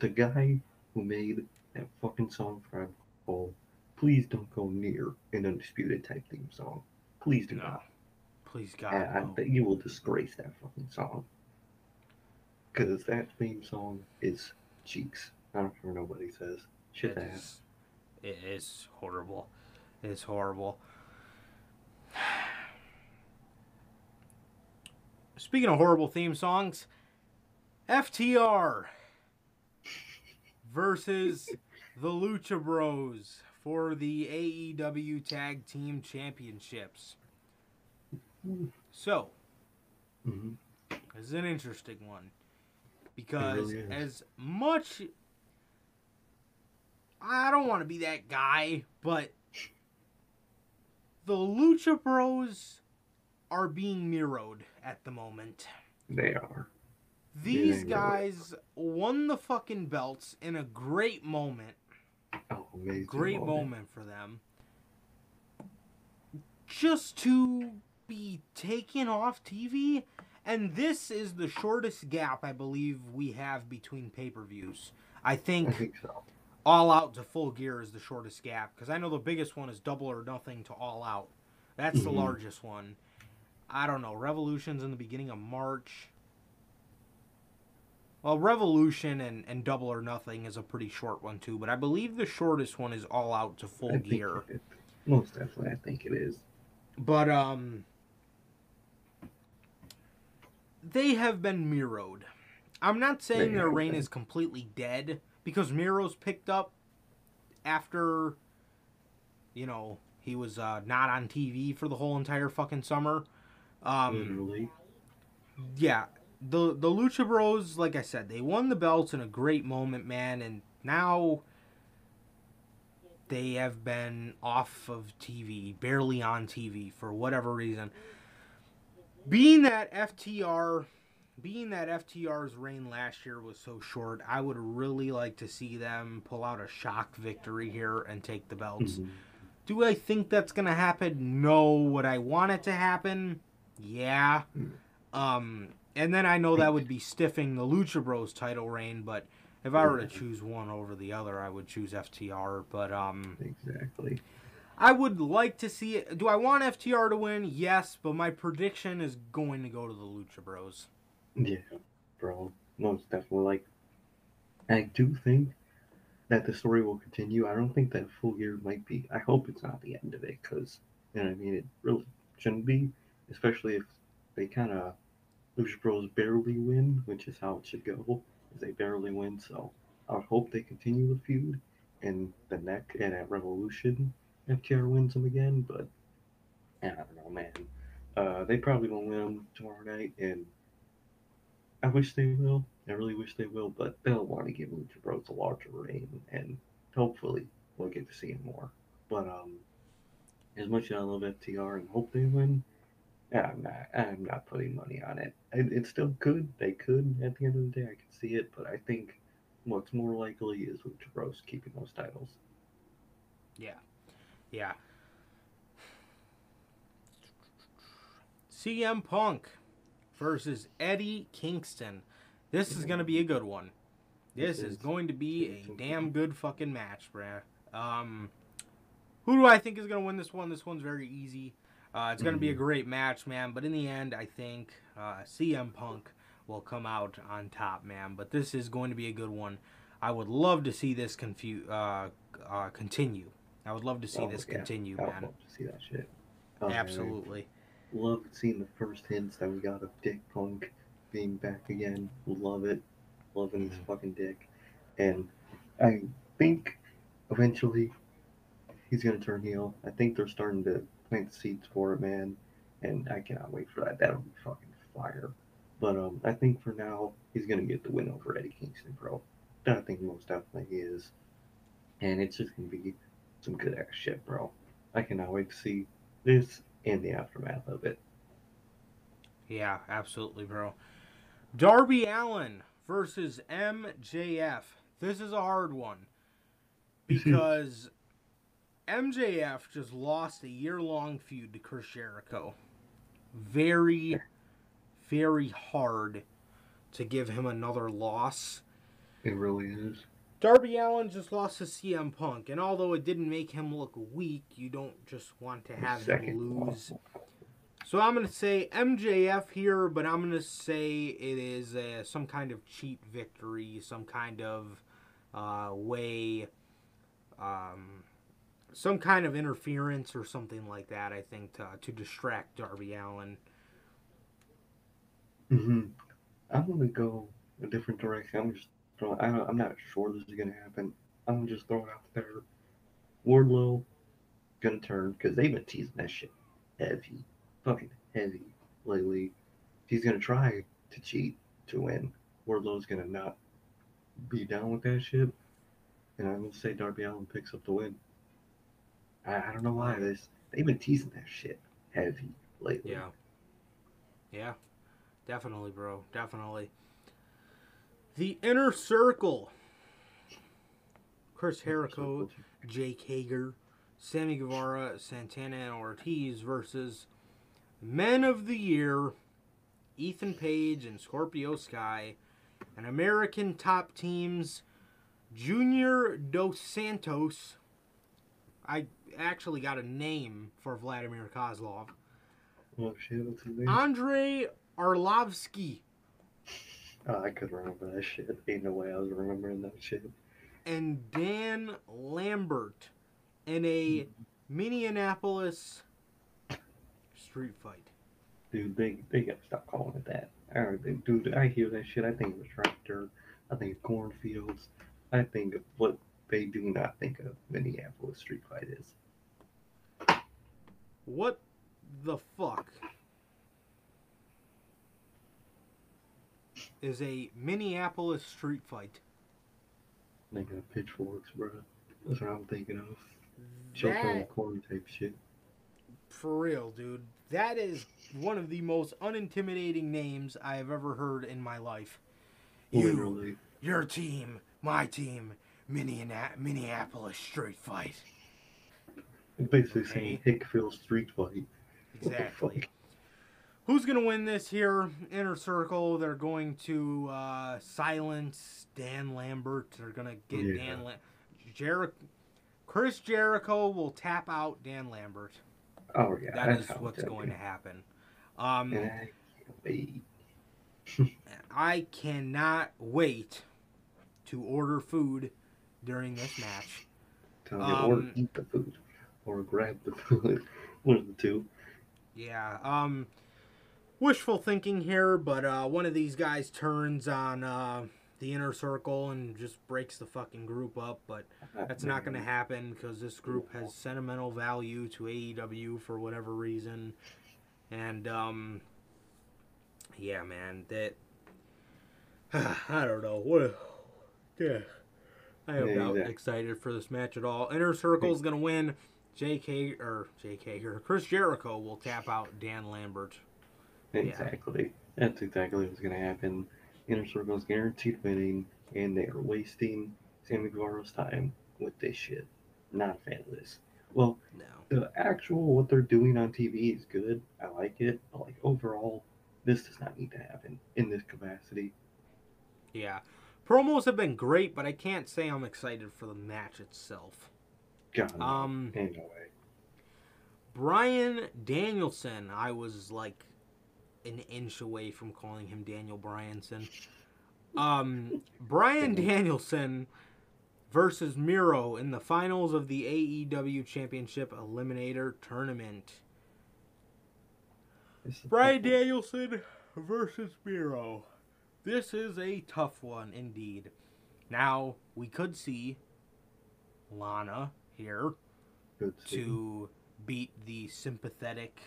The guy who made that fucking song for Cole, please don't go near an undisputed type theme song. Please do No. not. Please God. I, I no. bet you will disgrace that fucking song. Because that theme song is cheeks. I don't care what nobody says. Shit It ass. is, it is horrible. It's horrible. Speaking of horrible theme songs, FTR versus the Lucha Bros for the AEW Tag Team Championships. So, hmm this is an interesting one because really as much I don't want to be that guy, but the Lucha Bros are being mirrored at the moment. They are. These Yeah, guys won the fucking belts in a great moment. Amazing. Great moment for them. Just to be taken off TV. And this is the shortest gap I believe we have between pay per views. I I think think so. All Out to Full Gear is the shortest gap because I know the biggest one is Double or Nothing to All Out. That's the Mhm. largest one. I don't know. Revolution's in the beginning of March. Well, Revolution and, and Double or Nothing is a pretty short one too, but I believe the shortest one is All Out to Full I Gear. most definitely, I think it is. But um they have been Miroed. I'm not saying They their reign been. is completely dead because Miro's picked up after you know, he was uh, not on TV for the whole entire fucking summer. Um Literally. yeah, the the Lucha Bros, like I said, they won the belts in a great moment, man, and now they have been off of TV, barely on TV for whatever reason. Being that FTR, being that FTR's reign last year was so short, I would really like to see them pull out a shock victory here and take the belts. Mhm. Do I think that's gonna happen? No. Would I want it to happen? Yeah. Mm. Um, and then I know that would be stiffing the Lucha Bros title reign, but if I were to choose one over the other, I would choose FTR. But um, Exactly. I would like to see it. Do I want FTR to win? Yes, but my prediction is going to go to the Lucha Bros. Yeah, bro. Most definitely. Like, I do think that the story will continue. I don't think that full year might be. I hope it's not the end of it, because you know what I mean. It really shouldn't be, especially if they kind of Lucha Bros barely win, which is how it should go. Is they barely win, so I would hope they continue the feud, and the neck and at Revolution, FTR wins them again. But I don't know, man. Uh, they probably won't win tomorrow night, and I wish they will. I really wish they will, but they'll want to give Lucha Bros a larger reign, and hopefully we'll get to see him more. But um, as much as I love FTR and hope they win, I'm not. I'm not putting money on it. it. It's still good. They could at the end of the day. I can see it, but I think what's more likely is Lucha Bros keeping those titles. Yeah. Yeah. CM Punk versus Eddie Kingston. This is going to be a good one. This is going to be a damn good fucking match, bruh. Um, who do I think is going to win this one? This one's very easy. Uh, it's going to be a Mhm. great match, man. But in the end, I think uh, CM Punk will come out on top, man. But this is going to be a good one. I would love to see this confu- uh, uh, continue. I would love to see Oh, this yeah. continue, I man. love to see that shit. Oh, man. Absolutely. Love seeing the first hints that we got of Dick Punk being back again. Love it. Loving his Mhm. fucking dick. And I think eventually he's gonna turn heel. I think they're starting to plant the seeds for it, man. And I cannot wait for that. That'll be fucking fire. But um, I think for now he's gonna get the win over Eddie Kingston, bro. I think most definitely he is. And it's just gonna be some good ass shit, bro. I cannot wait to see this and the aftermath of it. Yeah, absolutely, bro. Darby Allin versus MJF. This is a hard one because MJF just lost a year long feud to Chris Jericho. Very, very hard to give him another loss. It really is. Darby Allin just lost to CM Punk, and although it didn't make him look weak, you don't just want to have Second him lose. So I'm gonna say MJF here, but I'm gonna say it is uh some kind of cheap victory, some kind of uh, way, um, some kind of interference or something like that. I think to, to distract Darby Allin. hmm I'm gonna go a different direction. I'm just throwing. I I'm not sure this is gonna happen. I'm just throwing out there. Wardlow gonna turn because they've been teasing that shit heavy, fucking heavy lately. He's gonna try to cheat to win. Wardlow's gonna not be down with that shit, and I'm gonna say Darby Allin picks up the win. I, I don't know why this. They've been teasing that shit heavy lately. Yeah. Yeah. Definitely, bro. Definitely. The inner circle. Chris Jericho, Jake Hager, Sammy Guevara, Santana, and Ortiz versus Men of the Year, Ethan Page and Scorpio Sky, and American top teams, Junior Dos Santos. I actually got a name for Vladimir Kozlov. Oh shit, what's his name? Andrei Arlovski Oh, I could remember that shit. Ain't no way I was remembering that shit. and Dan Lambert in a hmm. Minneapolis street fight. Dude, they they gotta stop calling it that. I dude, I hear that shit. I think of a tractor. I think of cornfields. I think of what they do not think of Minneapolis street fight is. What the fuck is a Minneapolis street fight? Thinking of pitchforks, bro. That's what I'm thinking of. Choke on the That, corn type shit. for real, dude. That is one of the most unintimidating names I have ever heard in my life. You, Literally. your team, my team, Minneapolis street fight. I'm Basically saying Hickville street fight. Exactly. Who's gonna win this here? Inner Circle. They're going to uh, silence Dan Lambert. They're gonna get Yeah. Dan. La- Jer- Chris Jericho will tap out Dan Lambert. Oh yeah, That is what's going to happen. Um, I. I cannot wait to order food during this match. Tell me, or Um, eat the food, or grab the food. One of the two. Yeah. Um, wishful thinking here, but uh, one of these guys turns on uh, the inner circle and just breaks the fucking group up. But that's not going to happen because this group has sentimental value to AEW for whatever reason. And um, yeah, man, that I don't know what. Yeah, I am Yeah, not exactly. excited for this match at all. Inner Circle is going to win. JK or JK or Chris Jericho will tap out Dan Lambert. Exactly. That's exactly what's going to happen. Inner Circle is guaranteed winning, and they are wasting Sammy Guevara's time with this shit. Not a fan of this. Well, No. the actual what they're doing on TV is good. I like it, but like overall, this does not need to happen in this capacity. Yeah. Promos have been great, but I can't say I'm excited for the match itself. God. Um, ain't no way. Bryan Danielson, I was like an inch away from calling him Daniel Bryanson. Um, Bryan Danielson versus Miro in the finals of the AEW Championship Eliminator Tournament. Bryan Danielson versus Miro. This is a tough one indeed. Now, we could see Lana here to beat the sympathetic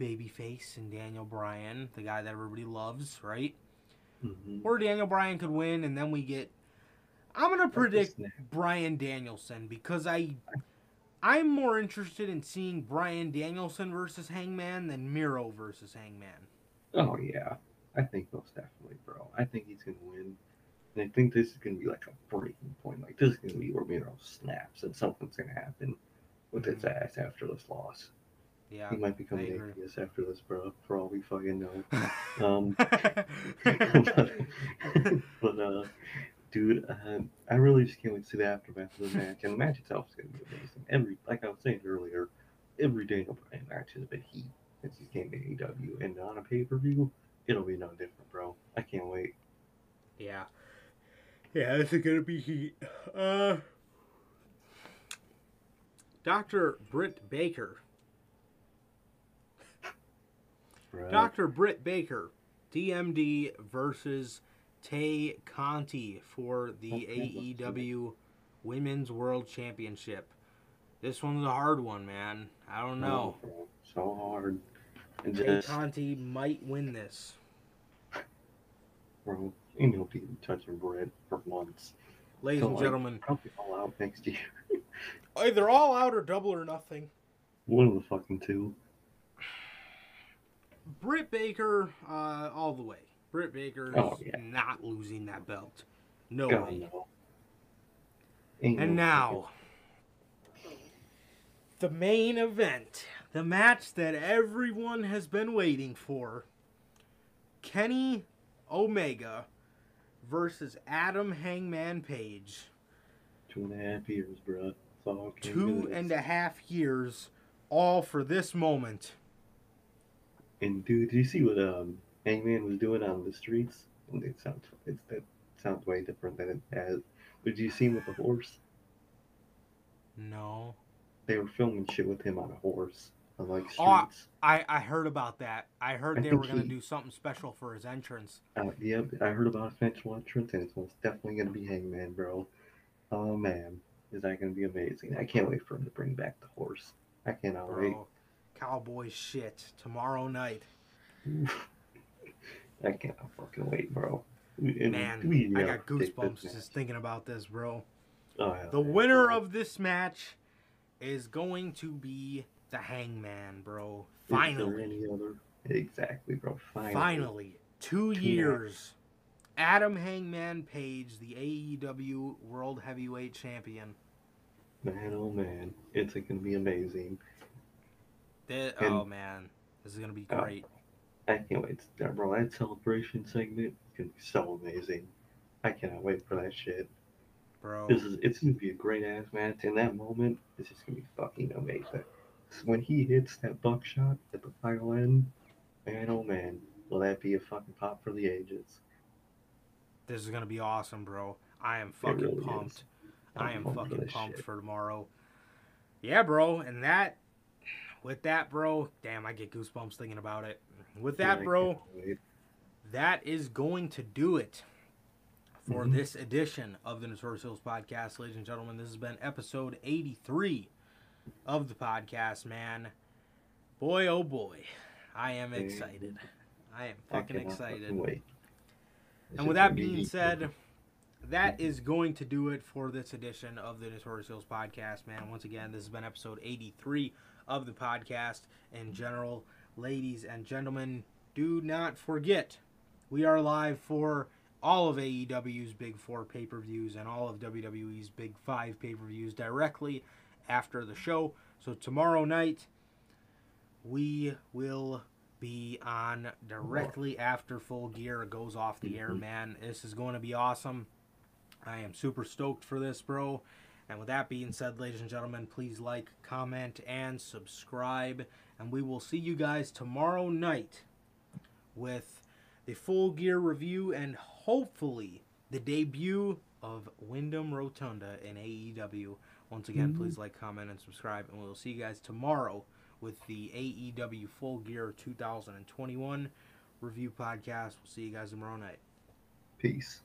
babyface and Daniel Bryan, the guy that everybody loves, right? Mm-hmm. Or Daniel Bryan could win, and then we get. I'm gonna predict. Bryan Danielson because I, I'm more interested in seeing Bryan Danielson versus Hangman than Miro versus Hangman. Oh yeah, I think most definitely, bro. I think he's gonna win, and I think this is gonna be like a breaking point. Like this is gonna be where Miro snaps and something's gonna happen with his ass after this loss. Yeah. He might become an atheist after this, bro. For all we fucking know. Um, but uh, dude, uh, I really just can't wait to see the aftermath of the match, and the match itself is gonna be amazing. Every, like I was saying earlier, every Daniel Bryan match has been heat since he came to AEW, and on a pay per view, it'll be no different, bro. I can't wait. yeah. Yeah, this is gonna be heat. Uh. Dr. Britt Baker. Bro. Dr. Britt Baker, DMD versus Tay Conti for the AEW Women's World Championship. This one's a hard one, man. I don't know. Oh, so hard. And just, Conti might win this. bro, ain't no people touching bread for months. Ladies So, and like, gentlemen, Probably all out next year. either all out or double or nothing. One of the fucking two. Britt Baker, uh, all the way. Britt Baker is Oh, yeah. not losing that belt. No God, way. no. And no now, the main event, the match that everyone has been waiting for Kenny Omega versus Adam Hangman Page. two and a half years, bro. That's all it came Two and a half years, all for this moment. And dude, did you see what um Hangman was doing on the streets? It sounds it's that sounds way different than it has. Did you see him with a horse? No. They were filming shit with him on a horse on like Oh. I, I heard about that. I heard I they were going to do something special for his entrance. Uh, yep, I heard about eventual entrance, and it's most definitely gonna be Hangman, bro. Oh man, is that gonna be amazing? I can't wait for him to bring back the horse. I cannot wait. Bro, cowboy shit. Tomorrow night. I cannot fucking wait, bro. Man, we I gotta got goosebumps just thinking about this, bro. Oh, hell The yeah, winner of this match is going to be the Hangman, bro. Is Finally. any other? Exactly, bro. Finally. Finally. Two years. Adam Hangman Page, the AEW World Heavyweight Champion. Man, oh man, it's gonna be amazing. That, oh, And- oh, man. This is going to be Oh, great. I can't wait. to- Bro, that celebration segment is gonna be so amazing. I cannot wait for that shit. Bro. This is it's gonna be a great ass match. In that moment, it's just gonna be fucking amazing. When he hits that buckshot at the final end, man, oh man, will that be a fucking pop for the ages? This is going to be awesome, bro. I am fucking really is. pumped. I'm I am pumped fucking this pumped shit. for tomorrow. Yeah, bro, and that with that, bro, damn, I get goosebumps thinking about it. With that, bro, that is going to do it for Mhm. this edition of the Notorious Heels podcast, ladies and gentlemen. This has been episode 83 of the podcast, man. Boy, oh boy, I am excited. I am fucking excited. wait. And with that be being said, that mm-hmm. is going to do it for this edition of the Notorious Heels podcast, man. Once again, this has been episode 83 of the podcast in general. Ladies and gentlemen, do not forget we are live for all of AEW's Big Four pay per views and all of WWE's Big Five pay per views directly after the show. So tomorrow night, we will be on directly after Full Gear goes off the air, Mhm. man. This is going to be awesome. I am super stoked for this, bro. And with that being said, ladies and gentlemen, please like, comment, and subscribe. And we will see you guys tomorrow night with the Full Gear review and hopefully the debut of Windham Rotunda in AEW. Once again, Mhm. please like, comment, and subscribe. And we'll see you guys tomorrow with the AEW Full Gear 2021 review podcast. We'll see you guys tomorrow night. Peace.